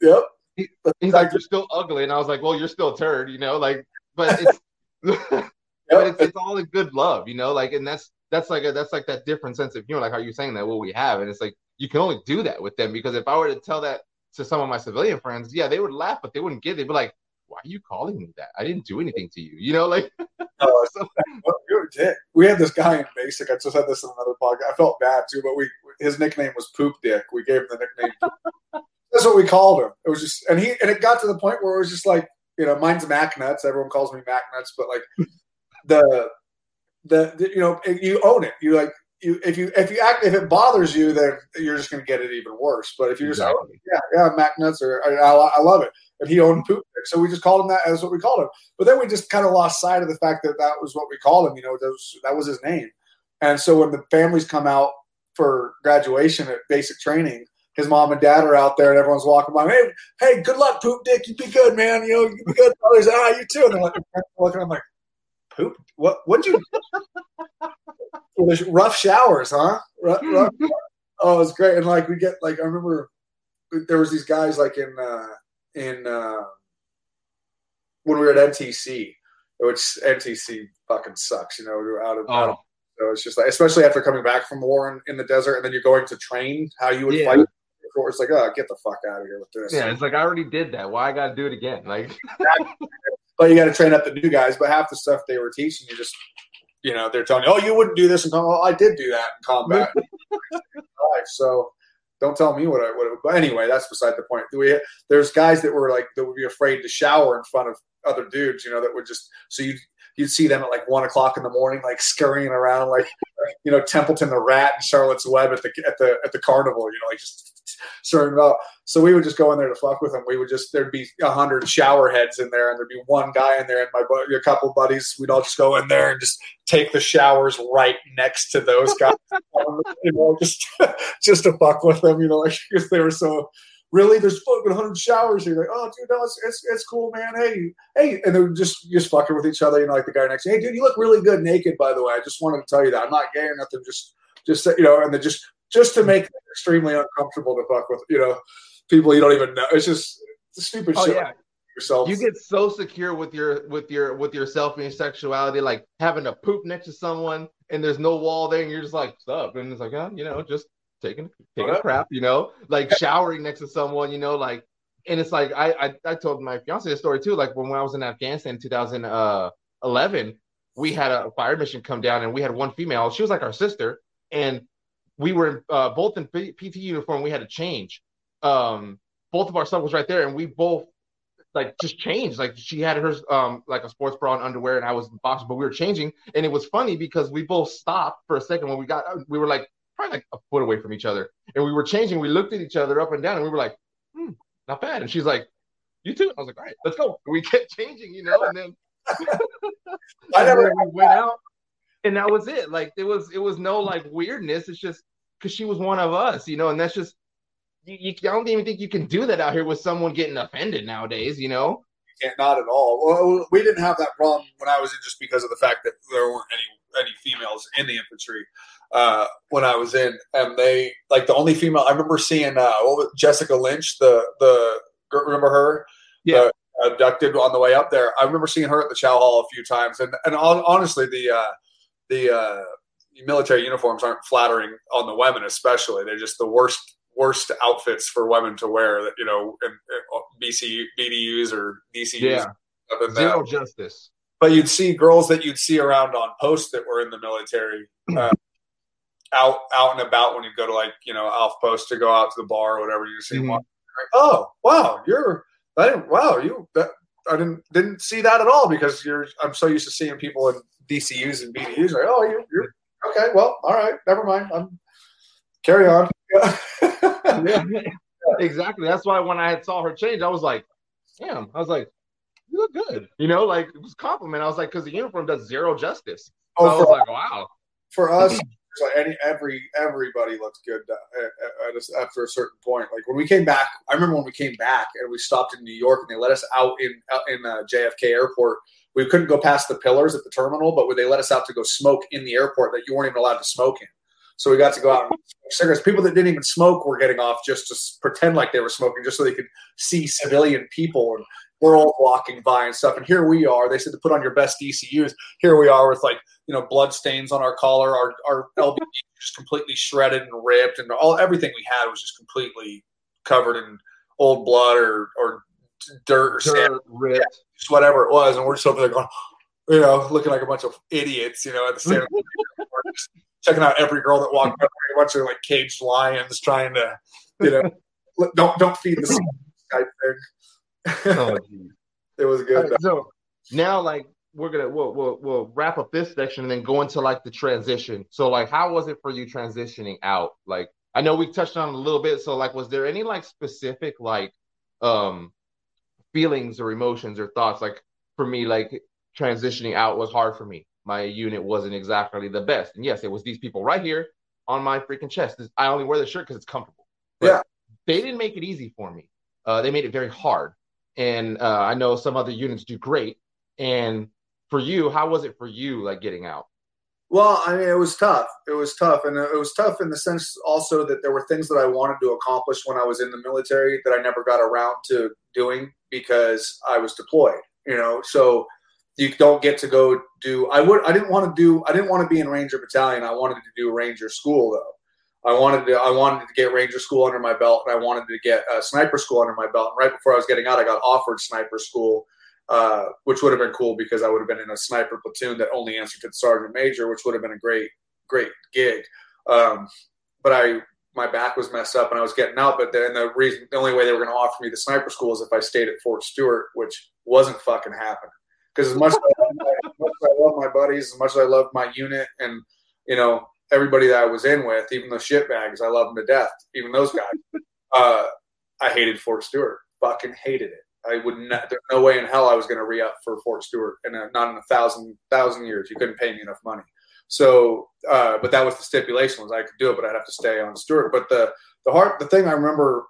yep. He, he's like, "You're still ugly," and I was like, "Well, you're still a turd." You know, like, but it's but it's, it's all in good love, you know, like, and that's that's like a, that's like that different sense of humor, like how you're saying that what we have, and it's like you can only do that with them because if I were to tell that to some of my civilian friends, yeah, they would laugh, but they wouldn't get it. They'd be like, "Why are you calling me that? I didn't do anything to you," you know, like. oh, so, you're a dick. We had this guy in basic. I just had this in another podcast. I felt bad too, but we his nickname was Poop Dick. We gave him the nickname. That's what we called him. It was just, and he, and it got to the point where it was just like, you know, mine's Mac Nuts. Everyone calls me Mac Nuts, but like the, the, the, you know, you own it. You like, you, if you, if you act, if it bothers you, then you're just going to get it even worse. But if you just, exactly. oh, yeah, yeah, Mac Nuts, or I, I, I love it. And he owned poop. So we just called him that as what we called him. But then we just kind of lost sight of the fact that that was what we called him. You know, that was, that was his name. And so when the families come out for graduation at basic training, his mom and dad are out there and everyone's walking by. Hey, hey, good luck, poop dick. You be good, man. You know, you be good. Others, ah, you too. And they're like, looking. I'm like, poop. What? What'd you? rough showers, huh? Rough, rough. oh, it's great. And like we get like I remember there was these guys like in uh, in uh, when we were at NTC, which NTC fucking sucks. You know, we were out of, oh. out of so it's just like, especially after coming back from war in, in, the desert, and then you're going to train how you would yeah. fight. It's like, oh, get the fuck out of here with this. Yeah, it's like I already did that. Why I got to do it again? Like, but you got to train up the new guys. But half the stuff they were teaching you just, you know, they're telling you, oh, you wouldn't do this in combat. Well, oh, I did do that in combat. so don't tell me what I would. But anyway, that's beside the point. We there's guys that were like that would be afraid to shower in front of other dudes, you know, that would just so you you'd see them at like one o'clock in the morning, like scurrying around, like you know Templeton the Rat and Charlotte's Web at the at the at the carnival, you know, like just scurrying about. So we would just go in there to fuck with them. We would just there'd be a hundred shower heads in there, and there'd be one guy in there, and my buddy, a couple buddies, we'd all just go in there and just take the showers right next to those guys, you know, just just to fuck with them, you know, like because they were so really? There's fucking hundred showers here. Like, oh, dude, no, it's, it's, it's cool, man. Hey, hey, and they're just just fucking with each other. You know, like the guy next. To you, hey, dude, you look really good naked. By the way, I just wanted to tell you that I'm not gay or nothing. Just just you know, and they just just to make it extremely uncomfortable to fuck with. You know, people you don't even know. It's just stupid oh, shit. Yeah. Yourself. You get so secure with your with your with yourself and your sexuality, like having to poop next to someone and there's no wall there, and you're just like, "Sup?" And it's like, oh, you know, just taking taking a crap, you know, like showering next to someone, you know, like, and it's like I I, I told my fiance a story too. Like when, when I was in Afghanistan in 2011, uh, we had a fire mission come down, and we had one female. She was like our sister, and we were uh, both in PT uniform. We had to change. Um, both of our stuff was right there, and we both like just changed. Like she had hers um like a sports bra and underwear, and I was in boxers, but we were changing, and it was funny because we both stopped for a second when we got we were like probably like a foot away from each other. And we were changing. We looked at each other up and down, and we were like, hmm, not bad. And she's like, you too. I was like, all right, let's go. And we kept changing, you know, and then I never we went out, and that was it. Like it was, it was no like weirdness. It's just because she was one of us, you know, and that's just. You, you, I don't even think you can do that out here with someone getting offended nowadays, you know. not not at all. Well, we didn't have that problem when I was in, just because of the fact that there weren't any any females in the infantry uh, when I was in, and they like the only female I remember seeing. Uh, Jessica Lynch, the the remember her? Yeah. The, abducted on the way up there. I remember seeing her at the Chow Hall a few times, and and honestly, the uh, the uh, military uniforms aren't flattering on the women, especially. They're just the worst worst outfits for women to wear. That you know, in, in BC BDUs or DCUs. Yeah. Zero that. justice. But you'd see girls that you'd see around on post that were in the military. Uh, out out and about when you go to like you know off Post to go out to the bar or whatever. You see mm-hmm. like, oh wow, you're I didn't wow you that I didn't didn't see that at all because you're I'm so used to seeing people in DCUs and BDUs like oh you, you're okay well all right never mind I'm carry on. yeah, exactly. That's why when I saw her change, I was like, damn. I was like, you look good. You know, like it was compliment. I was like, because the uniform does zero justice. So oh, I was like, wow. For us, like any every everybody looked good uh, at, at after a certain point. Like when we came back, I remember when we came back and we stopped in New York and they let us out in in uh, JFK Airport. We couldn't go past the pillars at the terminal, but they let us out to go smoke in the airport that you weren't even allowed to smoke in. So we got to go out and smoke cigarettes. People that didn't even smoke were getting off just to pretend like they were smoking, just so they could see civilian people and we're all walking by and stuff. And here we are. They said to put on your best DCUs. Here we are with like you know blood stains on our collar, our our LBV just completely shredded and ripped, and all everything we had was just completely covered in old blood or or dirt or dirt, sand, just whatever it was. And we're just over there going, you know, looking like a bunch of idiots, you know, at the stand. checking out every girl that walked by. A bunch of like caged lions trying to, you know, don't don't feed the type thing oh, it was good. Right, so now, like, we're gonna we'll, we'll we'll wrap up this section and then go into like the transition. So, like, how was it for you transitioning out? Like, I know we touched on a little bit. So, like, was there any like specific like um feelings or emotions or thoughts? Like, for me, like transitioning out was hard for me. My unit wasn't exactly the best, and yes, it was these people right here on my freaking chest. I only wear the shirt because it's comfortable. But yeah, they didn't make it easy for me. Uh, they made it very hard and uh, I know some other units do great. And for you, how was it for you, like getting out? Well, I mean, it was tough. It was tough, and it was tough in the sense also that there were things that I wanted to accomplish when I was in the military that I never got around to doing because I was deployed. You know, so you don't get to go do. I would. I didn't want to do. I didn't want to be in Ranger Battalion. I wanted to do Ranger School though. I wanted to. I wanted to get Ranger School under my belt, and I wanted to get uh, Sniper School under my belt. And right before I was getting out, I got offered Sniper School uh, which would have been cool because I would have been in a sniper platoon that only answered to the sergeant major, which would have been a great, great gig. Um, but I, my back was messed up and I was getting out. But then the reason, the only way they were going to offer me the sniper school is if I stayed at Fort Stewart, which wasn't fucking happening. Because as much as, I, as much as I love my buddies, as much as I love my unit, and you know everybody that I was in with, even the shitbags, I love them to death. Even those guys, uh, I hated Fort Stewart. Fucking hated it. I would not. There's no way in hell I was going to re up for Fort Stewart, and not in a thousand thousand years. You couldn't pay me enough money. So, uh, but that was the stipulation was I could do it, but I'd have to stay on Stewart. But the the hard the thing I remember,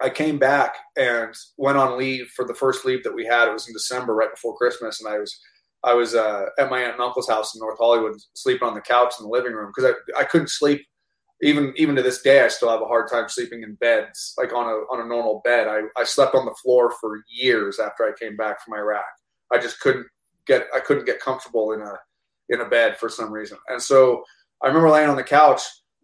I came back and went on leave for the first leave that we had. It was in December, right before Christmas, and I was I was uh, at my aunt and uncle's house in North Hollywood, sleeping on the couch in the living room because I I couldn't sleep even even to this day, I still have a hard time sleeping in beds, like on a on a normal bed. I, I slept on the floor for years after I came back from Iraq. I just couldn't get I couldn't get comfortable in a in a bed for some reason. And so I remember laying on the couch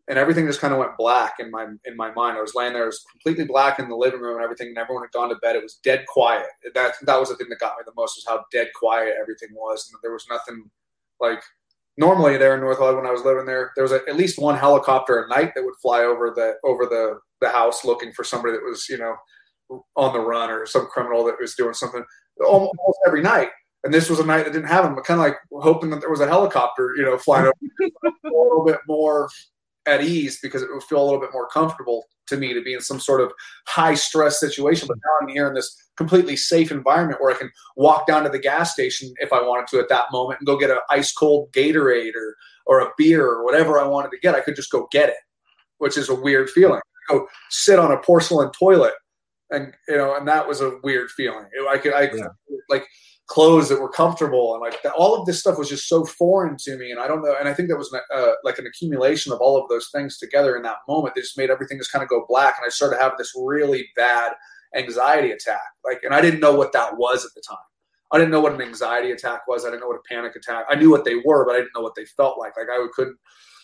and everything just kind of went black in my in my mind. I was laying there, it was completely black in the living room and everything, and everyone had gone to bed. It was dead quiet. That that was the thing that got me the most was how dead quiet everything was, and there was nothing like normally there in North Hollywood when I was living there, there was a, at least one helicopter a night that would fly over the over the the house looking for somebody that was you know on the run or some criminal that was doing something almost, every night. And this was a night that didn't have them, but kind of like hoping that there was a helicopter, you know, flying over a little bit more at ease because it would feel a little bit more comfortable to me to be in some sort of high stress situation. But now I'm here in this completely safe environment where I can walk down to the gas station if I wanted to at that moment and go get an ice cold Gatorade or or a beer or whatever I wanted to get. I could just go get it, which is a weird feeling. Go sit on a porcelain toilet, and you know, and that was a weird feeling. I could, I could, yeah. like clothes that were comfortable and like all of this stuff was just so foreign to me and i don't know and i think that was uh, like an accumulation of all of those things together in that moment that just made everything just kind of go black and i started having this really bad anxiety attack. Like, and I didn't know what that was at the time. I didn't know what an anxiety attack was. I didn't know what a panic attack. I knew what they were, but I didn't know what they felt like. Like I couldn't,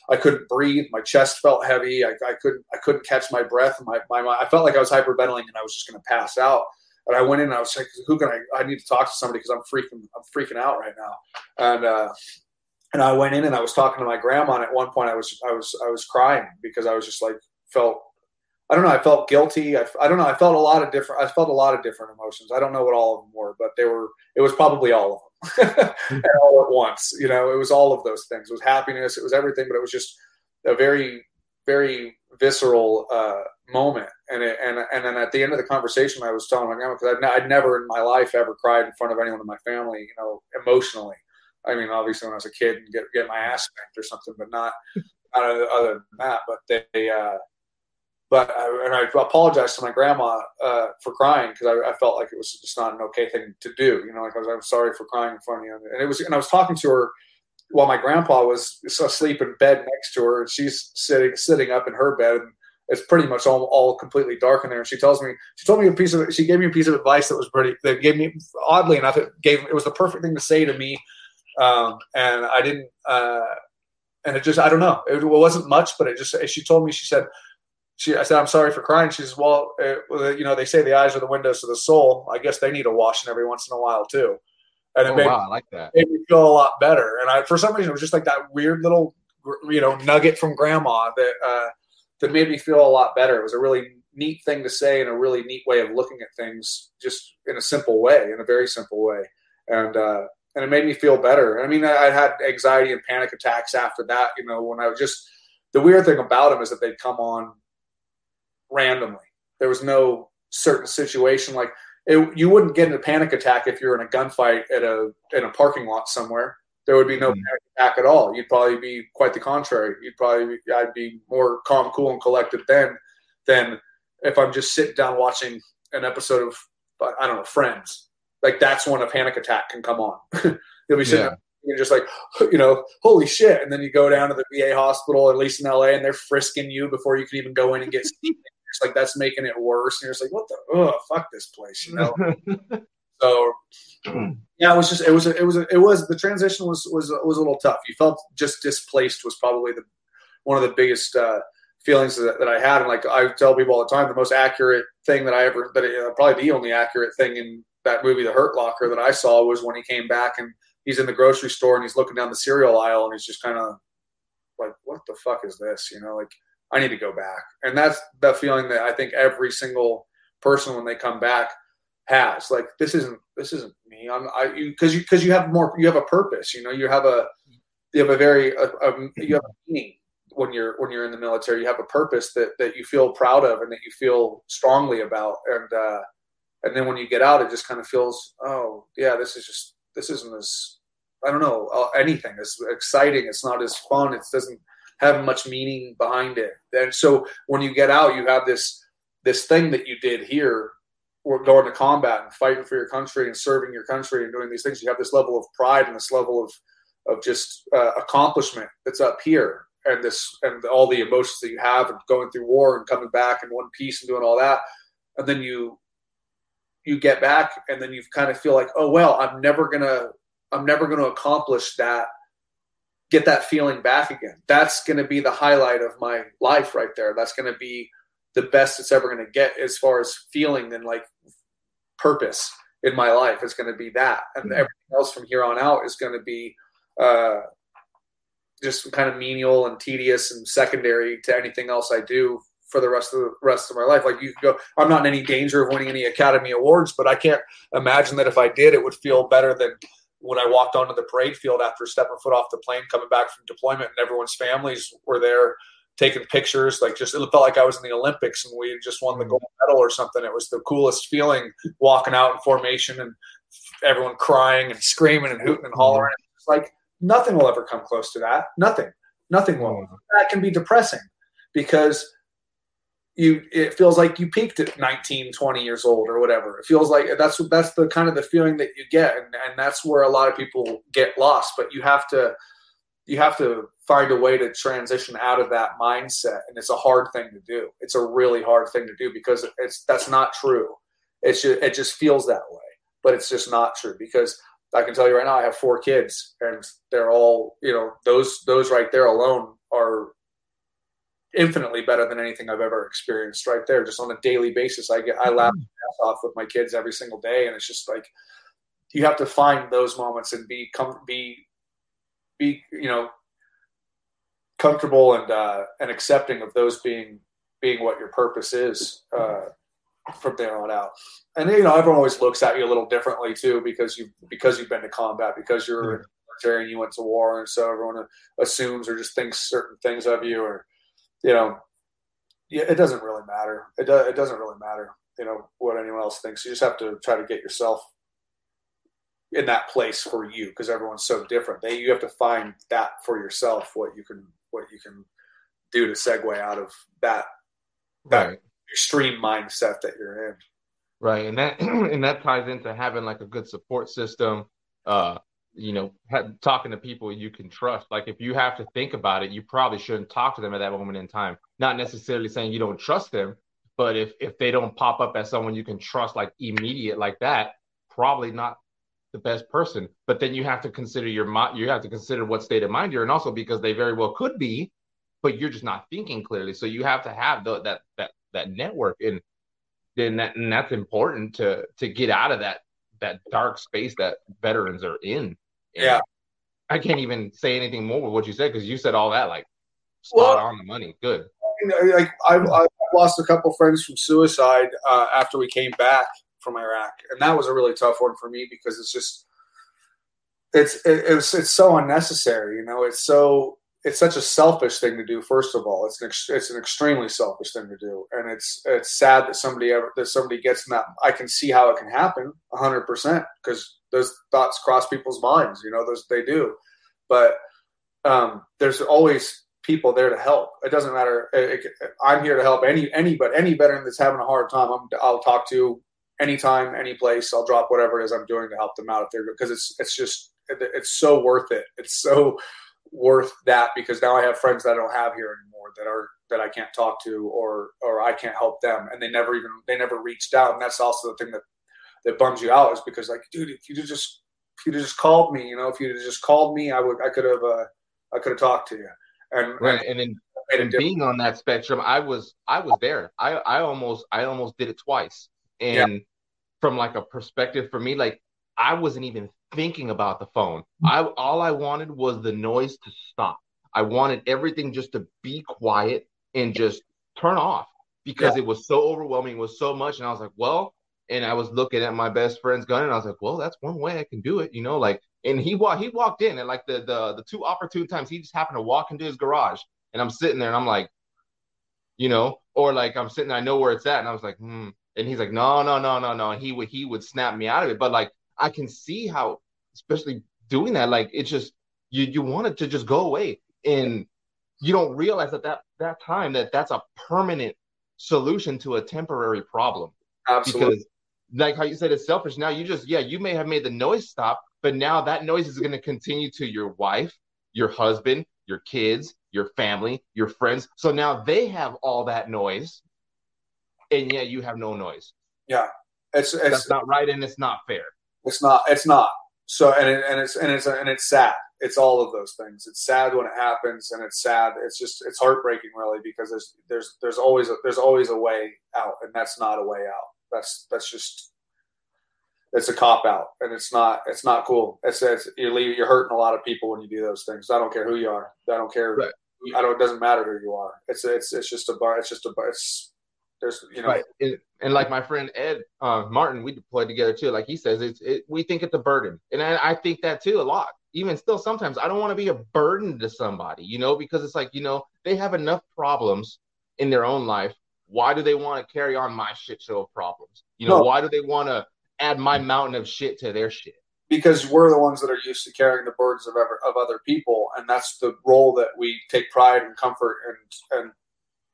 I couldn't breathe. My chest felt heavy. I, I couldn't, I couldn't catch my breath. My, my, my, I felt like I was hyperventilating and I was just going to pass out. And I went in and I was like, who can I, I need to talk to somebody because I'm freaking, I'm freaking out right now. And, uh, and I went in and I was talking to my grandma. And at one point I was, I was, I was crying because I was just like, felt I don't know. I felt guilty. I, I don't know. I felt a lot of different. I felt a lot of different emotions. I don't know what all of them were, but they were. It was probably all of them, and all at once. You know, it was all of those things. It was happiness. It was everything. But it was just a very, very visceral uh, moment. And it, and and then at the end of the conversation, I was telling my grandma because I'd, I'd never in my life ever cried in front of anyone in my family. You know, emotionally. I mean, obviously when I was a kid and get get my ass spanked or something, but not, not other than that. But they. Uh, but I, and I apologized to my grandma uh, for crying because I, I, felt like it was just not an okay thing to do. You know, like I was, I'm sorry for crying in front of you. And it was, and I was talking to her while my grandpa was asleep in bed next to her, and she's sitting sitting up in her bed, and it's pretty much all, all completely dark in there. And she tells me, she told me a piece of, she gave me a piece of advice that was pretty, that gave me, oddly enough, it gave, it was the perfect thing to say to me, um, and I didn't. Uh, and it just, I don't know, it, it wasn't much, but it just, she told me, she said she, I said, I'm sorry for crying. She says, well, uh, you know, they say the eyes are the windows to the soul. I guess they need a washing every once in a while too. And it oh, made, wow, I like that. Made me feel a lot better. And I, for some reason, it was just like that weird little, you know, nugget from grandma that, uh, that made me feel a lot better. It was a really neat thing to say and a really neat way of looking at things just in a simple way, in a very simple way. And, uh, and it made me feel better. I mean, I, I had anxiety and panic attacks after that, you know, when I was just, the weird thing about them is that they'd come on randomly. There was no certain situation like it, you wouldn't get in a panic attack if you're in a gunfight at a in a parking lot somewhere. There would be no mm-hmm. panic attack at all. You'd probably be quite the contrary. You'd probably be, I'd be more calm, cool, and collected then than if I'm just sitting down watching an episode of I don't know Friends. Like that's when a panic attack can come on. You'll be sitting, yeah. you're just like, you know, holy shit. And then you go down to the VA hospital, at least in LA, and they're frisking you before you can even go in and get It's like that's making it worse. And you're just like, what the oh fuck this place, you know? so yeah, it was just it was a, it was a, it was the transition was was was a little tough. You felt just displaced was probably the one of the biggest uh, feelings that, that I had. And like I tell people all the time, the most accurate thing that I ever that uh, probably the only accurate thing in that movie, The Hurt Locker, that I saw was when he came back and he's in the grocery store and he's looking down the cereal aisle and he's just kind of like, what the fuck is this? You know, like I need to go back. And that's the feeling that I think every single person when they come back has. Like this isn't this isn't me. I'm I because you because you, have more you have a purpose. You know, you have a you have a very a, a, you have a meaning when you're when you're in the military. You have a purpose that that you feel proud of and that you feel strongly about. And uh, and then when you get out, it just kind of feels oh yeah, this is just this isn't as I don't know uh, anything as exciting. It's not as fun. It doesn't have much meaning behind it. And so when you get out, you have this this thing that you did here, going to combat and fighting for your country and serving your country and doing these things. You have this level of pride and this level of of just uh, accomplishment that's up here, and this and all the emotions that you have and going through war and coming back in one piece and doing all that, and then you you get back and then you kind of feel like, oh well, I'm never gonna I'm never gonna accomplish that get that feeling back again. That's going to be the highlight of my life right there. That's going to be the best it's ever going to get as far as feeling and like purpose in my life is going to be that. And mm-hmm. everything else from here on out is going to be uh, just kind of menial and tedious and secondary to anything else I do for the rest of the rest of my life. Like you go, I'm not in any danger of winning any Academy Awards, but I can't imagine that if I did, it would feel better than when I walked onto the parade field after stepping foot off the plane, coming back from deployment, and everyone's families were there taking pictures. Like just it felt like I was in the Olympics and we had just won the mm. gold medal or something. It was the coolest feeling walking out in formation and everyone crying and screaming and hooting and mm. hollering. It's like nothing will ever come close to that. Nothing. Nothing will. Mm. That can be depressing because you it feels like you peaked at 19 20 years old or whatever it feels like that's that's the kind of the feeling that you get and, and that's where a lot of people get lost but you have to you have to find a way to transition out of that mindset and it's a hard thing to do it's a really hard thing to do because it's that's not true it's just, it just feels that way but it's just not true because i can tell you right now i have four kids and they're all you know those those right there alone are infinitely better than anything I've ever experienced right there. Just on a daily basis, I get I laugh mm-hmm. off with my kids every single day, and it's just like you have to find those moments and be com- be be you know comfortable and uh, and accepting of those being being what your purpose is uh, from there on out. And you know, everyone always looks at you a little differently too because you because you've been to combat because you're mm-hmm. military and you went to war, and so everyone assumes or just thinks certain things of you or you know, yeah, it doesn't really matter. It, do, it doesn't really matter, you know, what anyone else thinks. You just have to try to get yourself in that place for you because everyone's so different. They you have to find that for yourself what you can what you can do to segue out of that that right. extreme mindset that you're in. Right, and that and that ties into having like a good support system, uh, you know, talking to people you can trust. Like if you have to think about it, you probably shouldn't talk to them at that moment in time. Not necessarily saying you don't trust them, but if if they don't pop up as someone you can trust like immediate like that, probably not the best person. But then you have to consider your mind. You have to consider what state of mind you're in, also because they very well could be, but you're just not thinking clearly. So you have to have the, that that that network, and then that and that's important to to get out of that that dark space that veterans are in yeah. I can't even say anything more with what you said because you said all that like spot well, on the money. Good. Like I've, I've lost a couple friends from suicide uh, after we came back from Iraq, and that was a really tough one for me because it's just it's it, it's it's so unnecessary. You know, it's so it's such a selfish thing to do. First of all, it's an ex- it's an extremely selfish thing to do, and it's it's sad that somebody ever that somebody gets in that. I can see how it can happen, hundred percent, because those thoughts cross people's minds. You know, those they do, but um, there's always people there to help. It doesn't matter. It, it, I'm here to help any any but any veteran that's having a hard time. I'm, I'll talk to anytime, any place. I'll drop whatever it is I'm doing to help them out if they're because it's it's just it's so worth it. It's so worth that because now I have friends that I don't have here anymore that are that I can't talk to or or I can't help them, and they never even they never reached out. And that's also the thing that that bums you out is because like, dude, if you just if you just called me, you know, if you just called me, I would I could have uh, I could have talked to you. And right, and, and then and being on that spectrum, I was I was there. I I almost I almost did it twice, and yeah. from like a perspective for me, like I wasn't even thinking about the phone. I all I wanted was the noise to stop. I wanted everything just to be quiet and just turn off because yeah. it was so overwhelming, it was so much. And I was like, well, and I was looking at my best friend's gun and I was like, well, that's one way I can do it, you know, like and he walked he walked in and like the the the two opportune times he just happened to walk into his garage and I'm sitting there and I'm like, you know, or like I'm sitting, I know where it's at, and I was like, hmm. And he's like, no, no, no, no, no. And he would he would snap me out of it. But like I can see how, especially doing that, like it's just you you want it to just go away, and you don't realize at that that time that that's a permanent solution to a temporary problem. Absolutely. Because like how you said it's selfish. Now you just yeah you may have made the noise stop, but now that noise is going to continue to your wife, your husband, your kids, your family, your friends. So now they have all that noise, and yet you have no noise. Yeah, it's, it's that's not right, and it's not fair. It's not. It's not. So and it, and it's and it's and it's sad. It's all of those things. It's sad when it happens, and it's sad. It's just it's heartbreaking, really, because there's there's there's always a, there's always a way out, and that's not a way out. That's that's just it's a cop out and it's not it's not cool it says you're leaving, you're hurting a lot of people when you do those things i don't care who you are i don't care right. i don't it doesn't matter who you are it's it's it's just a bar it's just a bar it's there's you know right. and, and like my friend ed uh, martin we deployed together too like he says it's it, we think it's a burden and I, I think that too a lot even still sometimes i don't want to be a burden to somebody you know because it's like you know they have enough problems in their own life why do they want to carry on my shit show of problems you know no. why do they want to add my mountain of shit to their shit. Because we're the ones that are used to carrying the burdens of ever, of other people, and that's the role that we take pride and comfort and and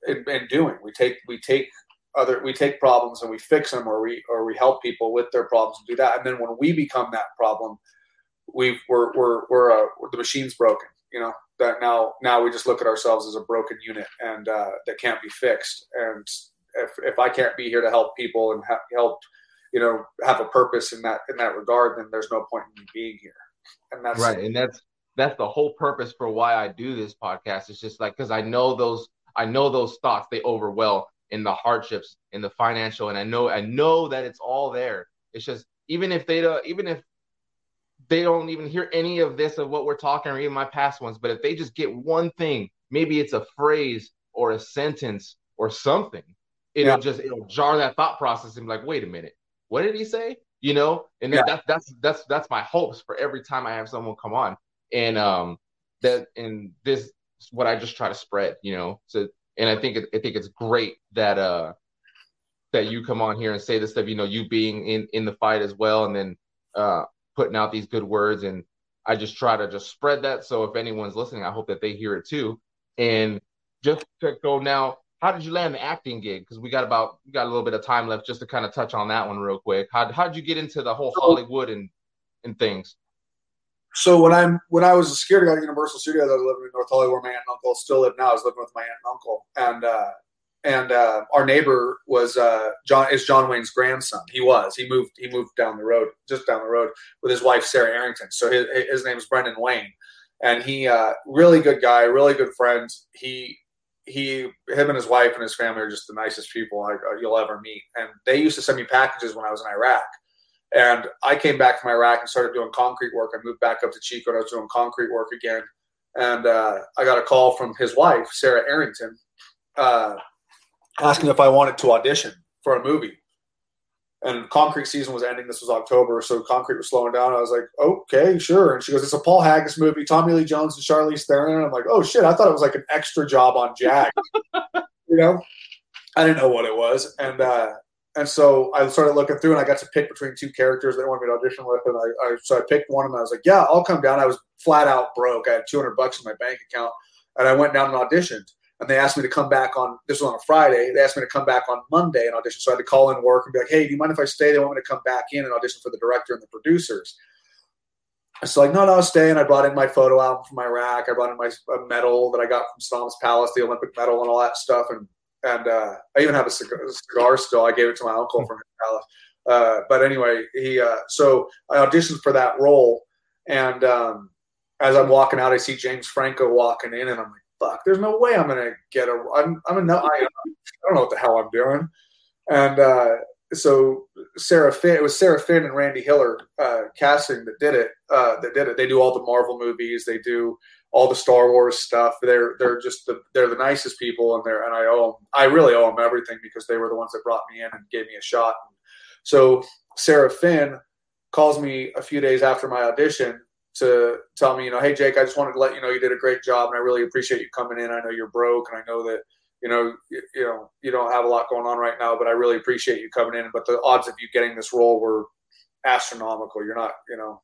in, in doing. We take we take other we take problems and we fix them, or we or we help people with their problems and do that. And then when we become that problem, we we're we're we're uh, the machine's broken. You know that now now we just look at ourselves as a broken unit and uh, that can't be fixed. And if if I can't be here to help people and ha- help you know have a purpose in that in that regard, then there's no point in me being here. And that's right, and that's that's the whole purpose for why I do this podcast. It's just like because I know those I know those thoughts they overwhelm in the hardships in the financial, and I know I know that it's all there. It's just even if they don't even if they don't even hear any of this of what we're talking or even my past ones, but if they just get one thing, maybe it's a phrase or a sentence or something, it'll yeah. just it'll jar that thought process and be like, wait a minute, what did he say? You know, and yeah. that's that's that's that's my hopes for every time I have someone come on, and um, that and this is what I just try to spread, you know. So, and I think it, I think it's great that uh that you come on here and say this stuff, you know, you being in in the fight as well, and then uh putting out these good words, and I just try to just spread that. So if anyone's listening, I hope that they hear it too, and just to go now how did you land the acting gig? Because we got about we got a little bit of time left just to kind of touch on that one real quick. How how did you get into the whole Hollywood and and things? So when I'm when I was a security guard at Universal Studios, I was living in North Hollywood where my aunt and uncle still live now. I was living with my aunt and uncle, and uh, and uh, our neighbor was uh, John is John Wayne's grandson. He was he moved he moved down the road just down the road with his wife Sarah Arrington. So his his name is Brendan Wayne, and he uh, really good guy, really good friend. He he, him and his wife and his family are just the nicest people I, uh, you'll ever meet. And they used to send me packages when I was in Iraq. And I came back from Iraq and started doing concrete work. I moved back up to Chico and I was doing concrete work again. And uh, I got a call from his wife, Sarah Arrington, uh, asking if I wanted to audition for a movie and concrete season was ending. This was October, so concrete was slowing down. I was like, okay, sure. And she goes, it's a Paul Haggis movie, Tommy Lee Jones and Charlize Theron. And I'm like, oh shit, I thought it was like an extra job on Jag. you know, I didn't know what it was, and uh, and so I started looking through, and I got to pick between two characters they wanted me to audition with, and I, I so I picked one, of them and I was like, yeah, I'll come down. I was flat out broke. I had 200 bucks in my bank account, and I went down and auditioned and they asked me to come back on this was on a Friday. They asked me to come back on Monday and audition. So I had to call in work and be like, "Hey, do you mind if I stay?" They want me to come back in and audition for the director and the producers. It's like, no, no, stay. And I brought in my photo album from Iraq. I brought in my medal that I got from Saddam's Palace, the Olympic medal, and all that stuff. And and uh, I even have a cigar, a cigar, still. I gave it to my uncle from his palace. Uh, but anyway, he uh, so I auditioned for that role, and um, as I'm walking out, I see James Franco walking in, and I'm like, "Fuck! There's no way I'm gonna get a. I'm I'm no. I, I don't know what the hell I'm doing." And uh, so Sarah Finn, it was Sarah Finn and Randi Hiller uh, casting that did it. Uh, that did it. They do all the Marvel movies. They do all the Star Wars stuff. They're they're just the they're the nicest people, and they're and I owe them. I really owe them everything because they were the ones that brought me in and gave me a shot. So Sarah Finn calls me a few days after my audition to tell me, you know, hey Jake, I just wanted to let you know you did a great job, and I really appreciate you coming in. I know you're broke, and I know that you know you, you know you don't have a lot going on right now, but I really appreciate you coming in. But the odds of you getting this role were astronomical. You're not, you know,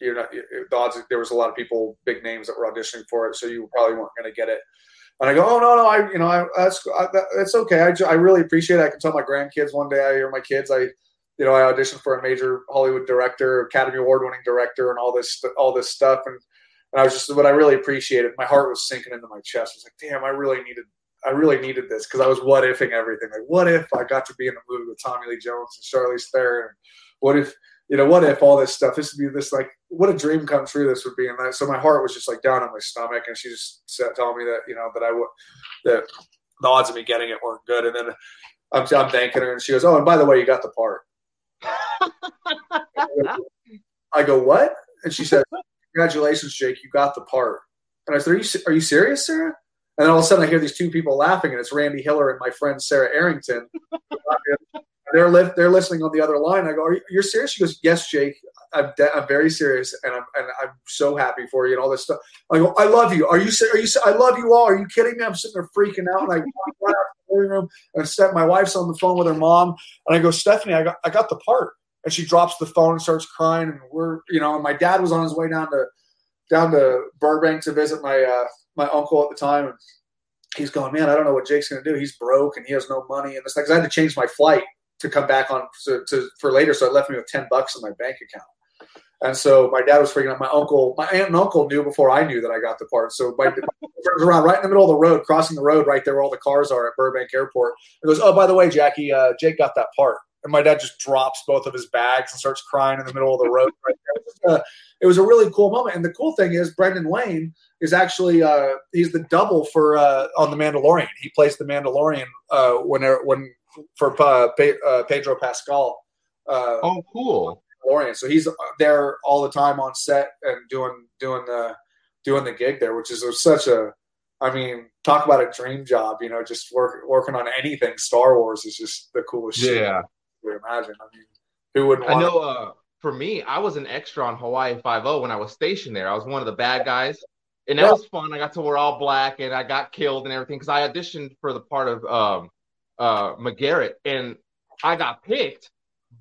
you're not the odds. There was a lot of people, big names that were auditioning for it, so you probably weren't going to get it. And I go, oh no, no, I, you know, I, that's I, that's okay. I, I really appreciate it. I can tell my grandkids one day I hear my kids. I, you know, I auditioned for a major Hollywood director, Academy Award winning director, and all this all this stuff. And, and I was just, what I really appreciated. My heart was sinking into my chest. I was like, damn, I really needed I really needed this because I was what ifing everything. Like, what if I got to be in a movie with Tommy Lee Jones and Charlize Theron? What if you know, what if all this stuff, this would be this like, what a dream come true this would be. And that, so my heart was just like down on my stomach. And she just said, telling me that, you know, that I would, that the odds of me getting it weren't good. And then I'm, I'm thanking her and she goes, Oh, and by the way, you got the part. I go, what? And she said, congratulations, Jake, you got the part. And I said, are you, are you serious, Sarah? And then all of a sudden I hear these two people laughing and it's Randi Hiller and my friend Sarah Arrington they're li- they're listening on the other line. I go, Are you serious? She goes, Yes, Jake. I'm de- I'm very serious, and I'm and I'm so happy for you and all this stuff. I go, I love you. Are you are you? I love you all. Are you kidding me? I'm sitting there freaking out, and I right out the living room, and Steph, my wife's on the phone with her mom, and I go, Stephanie, I got I got the part, and she drops the phone and starts crying, and we're you know, my dad was on his way down to down to Burbank to visit my uh, my uncle at the time, and he's going, man, I don't know what Jake's going to do. He's broke and he has no money, and this because I had to change my flight to come back on to, to, for later. So it left me with 10 bucks in my bank account. And so my dad was freaking out. My uncle, my aunt and uncle knew before I knew that I got the part. So my was around right in the middle of the road, crossing the road right there where all the cars are at Burbank Airport. It goes, oh, by the way, Jackie, uh, Jake got that part. And my dad just drops both of his bags and starts crying in the middle of the road. Right. It, was a, it was a really cool moment. And the cool thing is, Brendan Wayne is actually uh, he's the double for uh, on the Mandalorian. He plays the Mandalorian uh, when when for uh, uh, Pedro Pascal. Uh, oh, cool. So he's there all the time on set and doing doing the doing the gig there, which is such a. I mean, talk about a dream job. You know, just work, working on anything Star Wars is just the coolest yeah. shit. You imagine. I mean, who wouldn't? I know. Uh, for me, I was an extra on Hawaii Five O when I was stationed there. I was one of the bad guys, and that yeah. was fun. I got to wear all black, and I got killed and everything because I auditioned for the part of um, uh, McGarrett, and I got picked,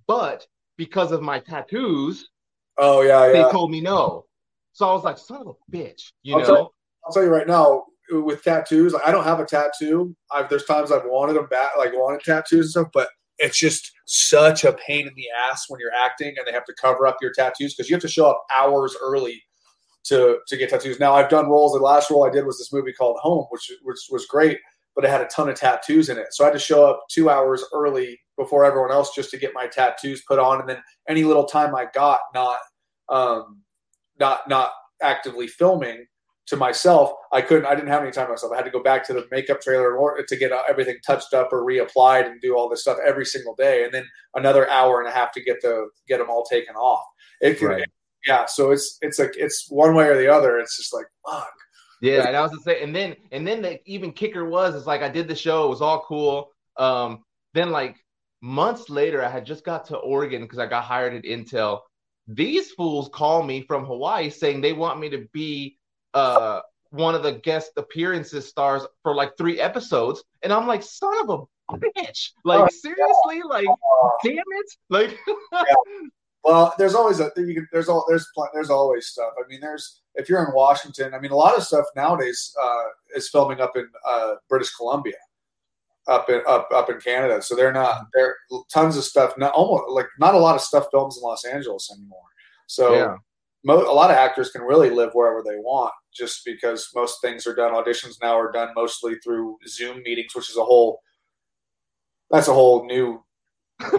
but because of my tattoos, oh yeah, yeah, they told me no. So I was like, son of a bitch, you I'll know. Tell I'll tell you right now, with tattoos, I don't have a tattoo. I've there's times I've wanted them back, like wanted tattoos and stuff, but it's just such a pain in the ass when you're acting and they have to cover up your tattoos because you have to show up hours early to to get tattoos. Now I've done roles. The last role I did was this movie called Home, which which was great but it had a ton of tattoos in it. So I had to show up two hours early before everyone else just to get my tattoos put on, and then any little time I got not um, not not actively filming to myself, I couldn't. I didn't have any time myself. I had to go back to the makeup trailer to get uh, everything touched up or reapplied and do all this stuff every single day, and then another hour and a half to get the get them all taken off. It can, right. yeah. So it's it's like it's one way or the other. It's just like fuck. Yeah, and I was to say, and then and then the even kicker was it's like I did the show, it was all cool. Um, then like months later, I had just got to Oregon because I got hired at Intel. These fools call me from Hawaii saying they want me to be uh one of the guest appearances stars for like three episodes, and I'm like, son of a bitch! Like oh, seriously, like damn it! Like. Well, there's always a you can, there's all there's there's always stuff. I mean, there's if you're in Washington, I mean, a lot of stuff nowadays uh, is filming up in uh, British Columbia, up in up up in Canada. So they're not there. Tons of stuff. Not almost like not a lot of stuff films in Los Angeles anymore. So yeah. mo- a lot of actors can really live wherever they want, just because most things are done. Auditions now are done mostly through Zoom meetings, which is a whole. That's a whole new.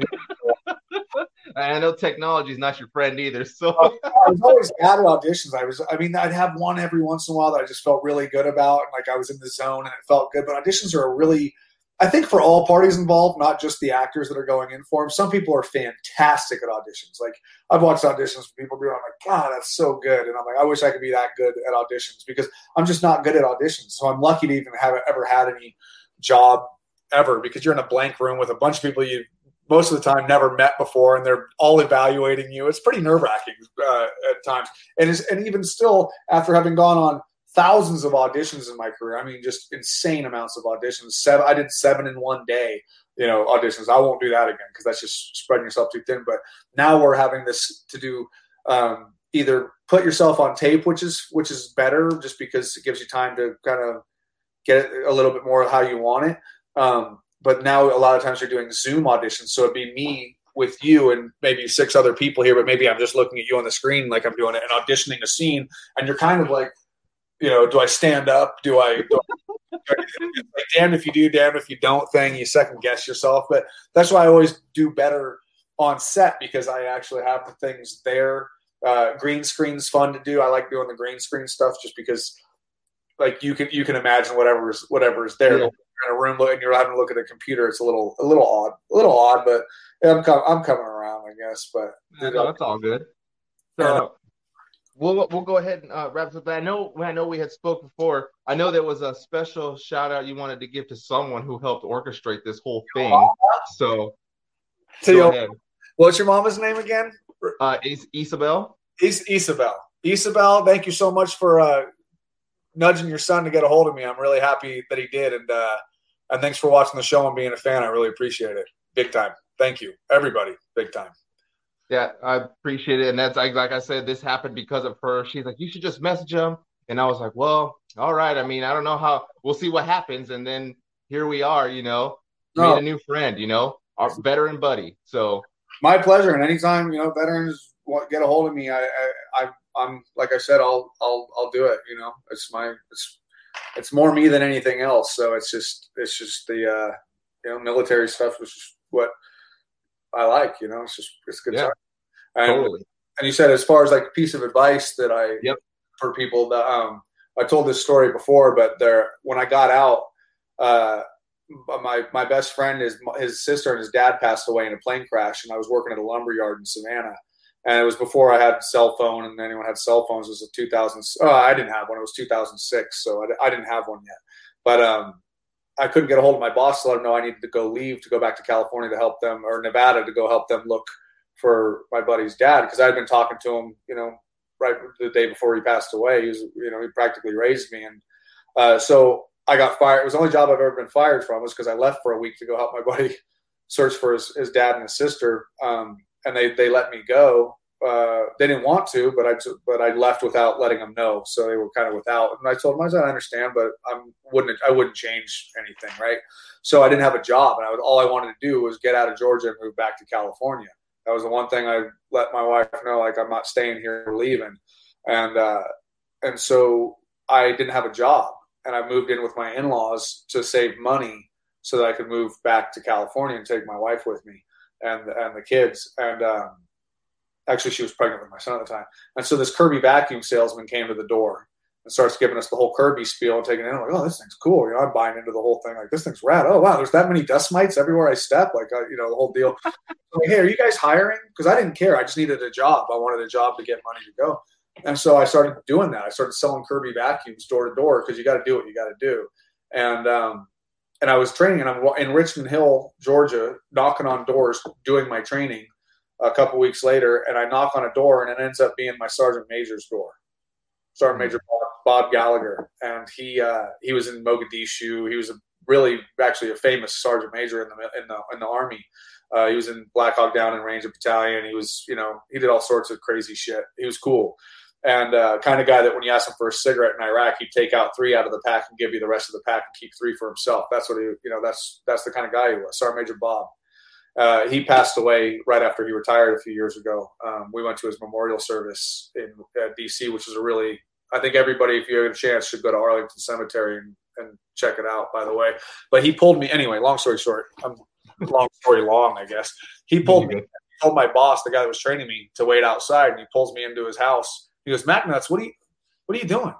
I know technology is not your friend either. So I was always bad at auditions. I was, I mean, I'd have one every once in a while that I just felt really good about, and like I was in the zone and it felt good. But auditions are a really I think for all parties involved, not just the actors that are going in for them. Some people are fantastic at auditions. Like I've watched auditions for people do. I'm like, God, that's so good, and I'm like, I wish I could be that good at auditions because I'm just not good at auditions. So I'm lucky to even have ever had any job ever because you're in a blank room with a bunch of people you most of the time never met before and they're all evaluating you it's pretty nerve-wracking uh, at times and, and even still after having gone on thousands of auditions in my career. I mean, just insane amounts of auditions. Seven, I did seven in one day. You know, auditions. I won't do that again because that's just spreading yourself too thin. But now we're having this to do um, either put yourself on tape, which is which is better, just because it gives you time to kind of get a little bit more how you want it. Um, but now a lot of times you're doing Zoom auditions, so it'd be me with you and maybe six other people here, but maybe I'm just looking at you on the screen like I'm doing it and auditioning a scene, and you're kind of like you know, do I stand up? Do I? Do I like, damn if you do, damn if you don't thing. You second guess yourself, but that's why I always do better on set because I actually have the things there. Uh, green screen's fun to do. I like doing the green screen stuff just because, like, you can you can imagine whatever's whatever's there. Yeah. In a room and you're having to look at a computer. It's a little a little odd, a little odd, but yeah, I'm com- I'm coming around, I guess. But yeah, no, that's all good. So, we'll we'll go ahead and uh, wrap up. I know I know we had spoke before. I know there was a special shout out you wanted to give to someone who helped orchestrate this whole thing. So, so go ahead. What's your mama's name again? Uh, Is- Isabel. Is- Isabel. Isabel, thank you so much for uh, nudging your son to get a hold of me. I'm really happy that he did, and uh, and thanks for watching the show and being a fan. I really appreciate it, big time. Thank you, everybody, big time. Yeah, I appreciate it. And that's like, like I said, this happened because of her. She's like, you should just message him. And I was like, well, all right. I mean, I don't know how we'll see what happens. And then here we are, you know, no. made a oh. new friend, you know, our veteran buddy. So my pleasure. And anytime, you know, veterans get a hold of me, I, I, I am like I said, I'll, I'll, I'll do it. You know, it's my, it's, it's more me than anything else. So it's just, it's just the, uh, you know, military stuff, which is what I like. You know, it's just it's good. Yeah, and, totally. And you said as far as like a piece of advice that I yep. for people that um I told this story before, but there when I got out, uh, my my best friend his his sister and his dad passed away in a plane crash, and I was working at a lumber yard in Savannah. And it was before I had cell phone, and anyone had cell phones. It was a 2000. Oh, I didn't have one. It was 2006, so I, I didn't have one yet. But um, I couldn't get a hold of my boss to let him know I needed to go leave to go back to California to help them or Nevada to go help them look for my buddy's dad because I had been talking to him, you know, right the day before he passed away. He was, you know, he practically raised me, and uh, so I got fired. It was the only job I've ever been fired from was because I left for a week to go help my buddy search for his, his dad and his sister, um, and they they let me go uh, they didn't want to, but I but I left without letting them know, so they were kind of without. And I told them I said I understand, but I wouldn't I wouldn't change anything, right? So I didn't have a job, and I was all I wanted to do was get out of Georgia and move back to California. That was the one thing I let my wife know, like I'm not staying here, or leaving, and uh, and so I didn't have a job, and I moved in with my in-laws to save money so that I could move back to California and take my wife with me and and the kids and. Um, Actually, she was pregnant with my son at the time. And so this Kirby vacuum salesman came to the door and starts giving us the whole Kirby spiel and taking it in. I'm like, oh, this thing's cool. You know, I'm buying into the whole thing. Like, this thing's rad. Oh, wow, there's that many dust mites everywhere I step. Like, uh, you know, the whole deal. like, hey, are you guys hiring? Because I didn't care. I just needed a job. I wanted a job to get money to go. And so I started doing that. I started selling Kirby vacuums door to door because you got to do what you got to do. And um, and I was training, and I'm in Richmond Hill, Georgia, knocking on doors, doing my training a couple weeks later, and I knock on a door, and it ends up being my sergeant major's door. Sergeant hmm. Major Bob, Bob Gallagher, and he uh, he was in Mogadishu. He was a really actually a famous sergeant major in the in the in the army. Uh, he was in Black Hawk Down and Ranger Battalion. He was you know he did all sorts of crazy shit. He was cool and uh, kind of guy that when you ask him for a cigarette in Iraq, he'd take out three out of the pack and give you the rest of the pack and keep three for himself. That's what he, you know, that's that's the kind of guy he was, Sergeant Major Bob. uh, he passed away right after he retired a few years ago. Um, we went to his memorial service in DC, which is a really I think everybody, if you have a chance, should go to Arlington Cemetery and, and check it out. By the way, but he pulled me anyway. Long story short, um, long story long, I guess. He pulled me. Told my boss, the guy that was training me, to wait outside, and he pulls me into his house. He goes, "Mac Nuts, what are you, what are you doing?"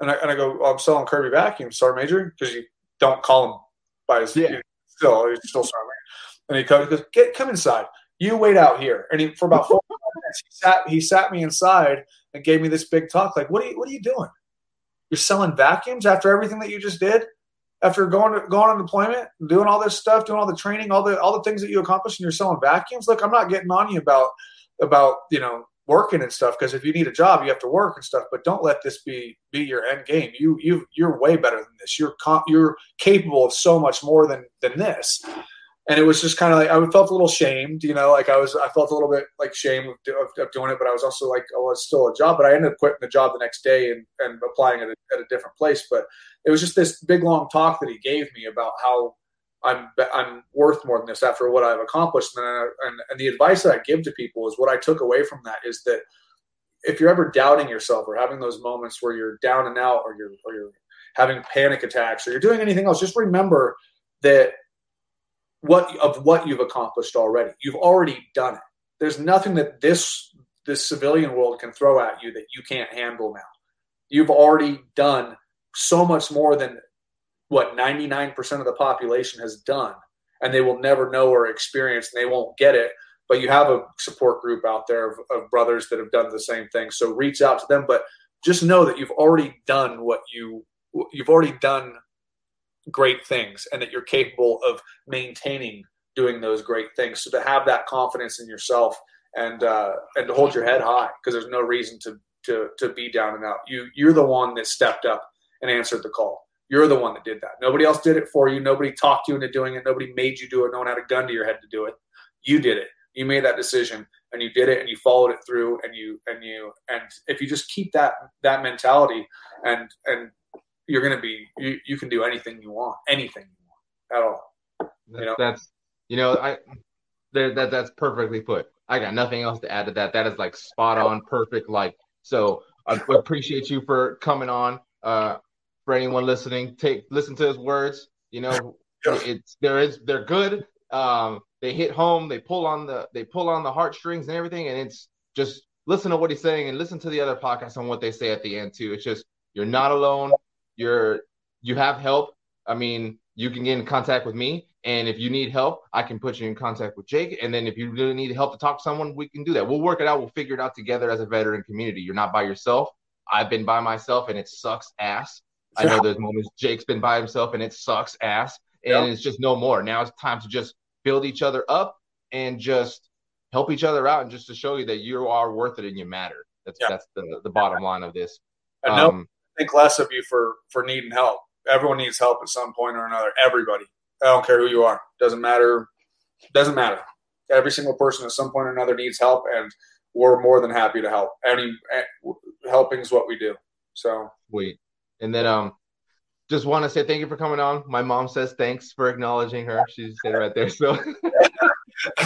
And I, and I go, oh, "I'm selling Kirby vacuums, Sergeant Major, because you don't call him by his yeah. still he's still Sergeant Major." And he comes, he goes, "Get come inside. You wait out here." And he, for about four minutes, he sat he sat me inside and gave me this big talk like, "What are you what are you doing? You're selling vacuums after everything that you just did?" after going to, going on deployment, doing all this stuff, doing all the training, all the all the things that you accomplished, and you're selling vacuums. Look, I'm not getting on you about about you know working and stuff because if you need a job, you have to work and stuff. But don't let this be be your end game. You you you're way better than this. You're you're capable of so much more than than this and it was just kind of like I felt a little shamed, you know, like I was I felt a little bit like shame of, of, of, doing it, but I was also like, oh, it's still a job. But I ended up quitting the job the next day and, and applying at a, at a different place. But it was just this big long talk that he gave me about how I'm I'm worth more than this after what I've accomplished. And, and and the advice that I give to people is what I took away from that is that if you're ever doubting yourself or having those moments where you're down and out or you're or you're having panic attacks or you're doing anything else, just remember that what of what you've accomplished already. You've already done it. There's nothing that this this civilian world can throw at you that you can't handle now. You've already done so much more than what 99% of the population has done and they will never know or experience and they won't get it but you have a support group out there of, of brothers that have done the same thing so reach out to them but just know that you've already done what you you've already done great things and that you're capable of maintaining doing those great things. So to have that confidence in yourself and uh, and to hold your head high because there's no reason to to to be down and out. You you're the one that stepped up and answered the call. You're the one that did that. Nobody else did it for you. Nobody talked you into doing it. Nobody made you do it. No one had a gun to your head to do it. You did it. You made that decision and you did it and you followed it through and you and you and if you just keep that that mentality and and you're going to be you, you can do anything you want, anything you want at all. You know? That's you know I that that's perfectly put. I got nothing else to add to that. That is like spot on, perfect. Like so, I appreciate you for coming on. Uh, for anyone listening, take listen to his words. You know, it's there is they're good. Um, they hit home. They pull on the they pull on the heartstrings and everything. And it's just listen to what he's saying and listen to the other podcasts on what they say at the end too. It's just you're not alone you're you have help. I mean, you can get in contact with me. And if you need help, I can put you in contact with Jake. And then if you really need help to talk to someone, we can do that. We'll work it out. We'll figure it out together as a veteran community. You're not by yourself. I've been by myself and it sucks ass. I know there's moments Jake's been by himself and it sucks ass. And yep. it's just no more. Now it's time to just build each other up and just help each other out and just to show you that you are worth it and you matter. That's yep. that's the, the bottom line of this. Um, no, think less of you for for needing help. Everyone needs help at some point or another. Everybody. I don't care who you are. Doesn't matter. Doesn't matter. Every single person at some point or another needs help, and we're more than happy to help. Any eh, helping is what we do. So sweet. And then um, just want to say thank you for coming on. My mom says thanks for acknowledging her. She's sitting right there. So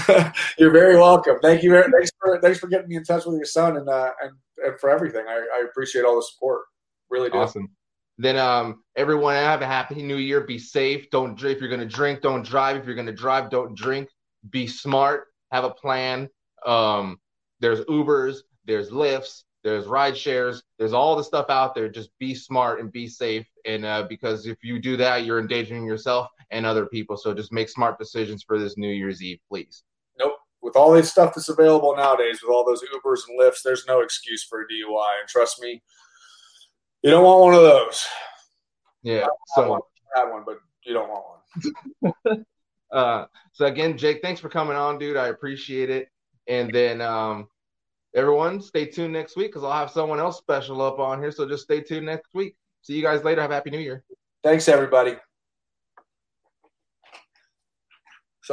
you're very welcome. Thank you. Very, Thanks for thanks for getting me in touch with your son and uh, and and for everything. I, I appreciate all the support. Really do. Awesome. Then um, everyone have a happy new year. Be safe. Don't if you're gonna drink, don't drive. If you're gonna drive, don't drink. Be smart. Have a plan. Um, there's Ubers, there's Lyfts, there's ride shares, there's all the stuff out there. Just be smart and be safe. And uh, because if you do that, you're endangering yourself and other people. So just make smart decisions for this New Year's Eve, please. Nope. With all this stuff that's available nowadays, with all those Ubers and Lyfts, there's no excuse for a DUI. And trust me, you don't want one of those. Yeah. So one, I one, but you don't want one. uh, so again, Jake, thanks for coming on, dude. I appreciate it. And then um, everyone, stay tuned next week because I'll have someone else special up on here. So just stay tuned next week. See you guys later. Have a happy New Year. Thanks, everybody.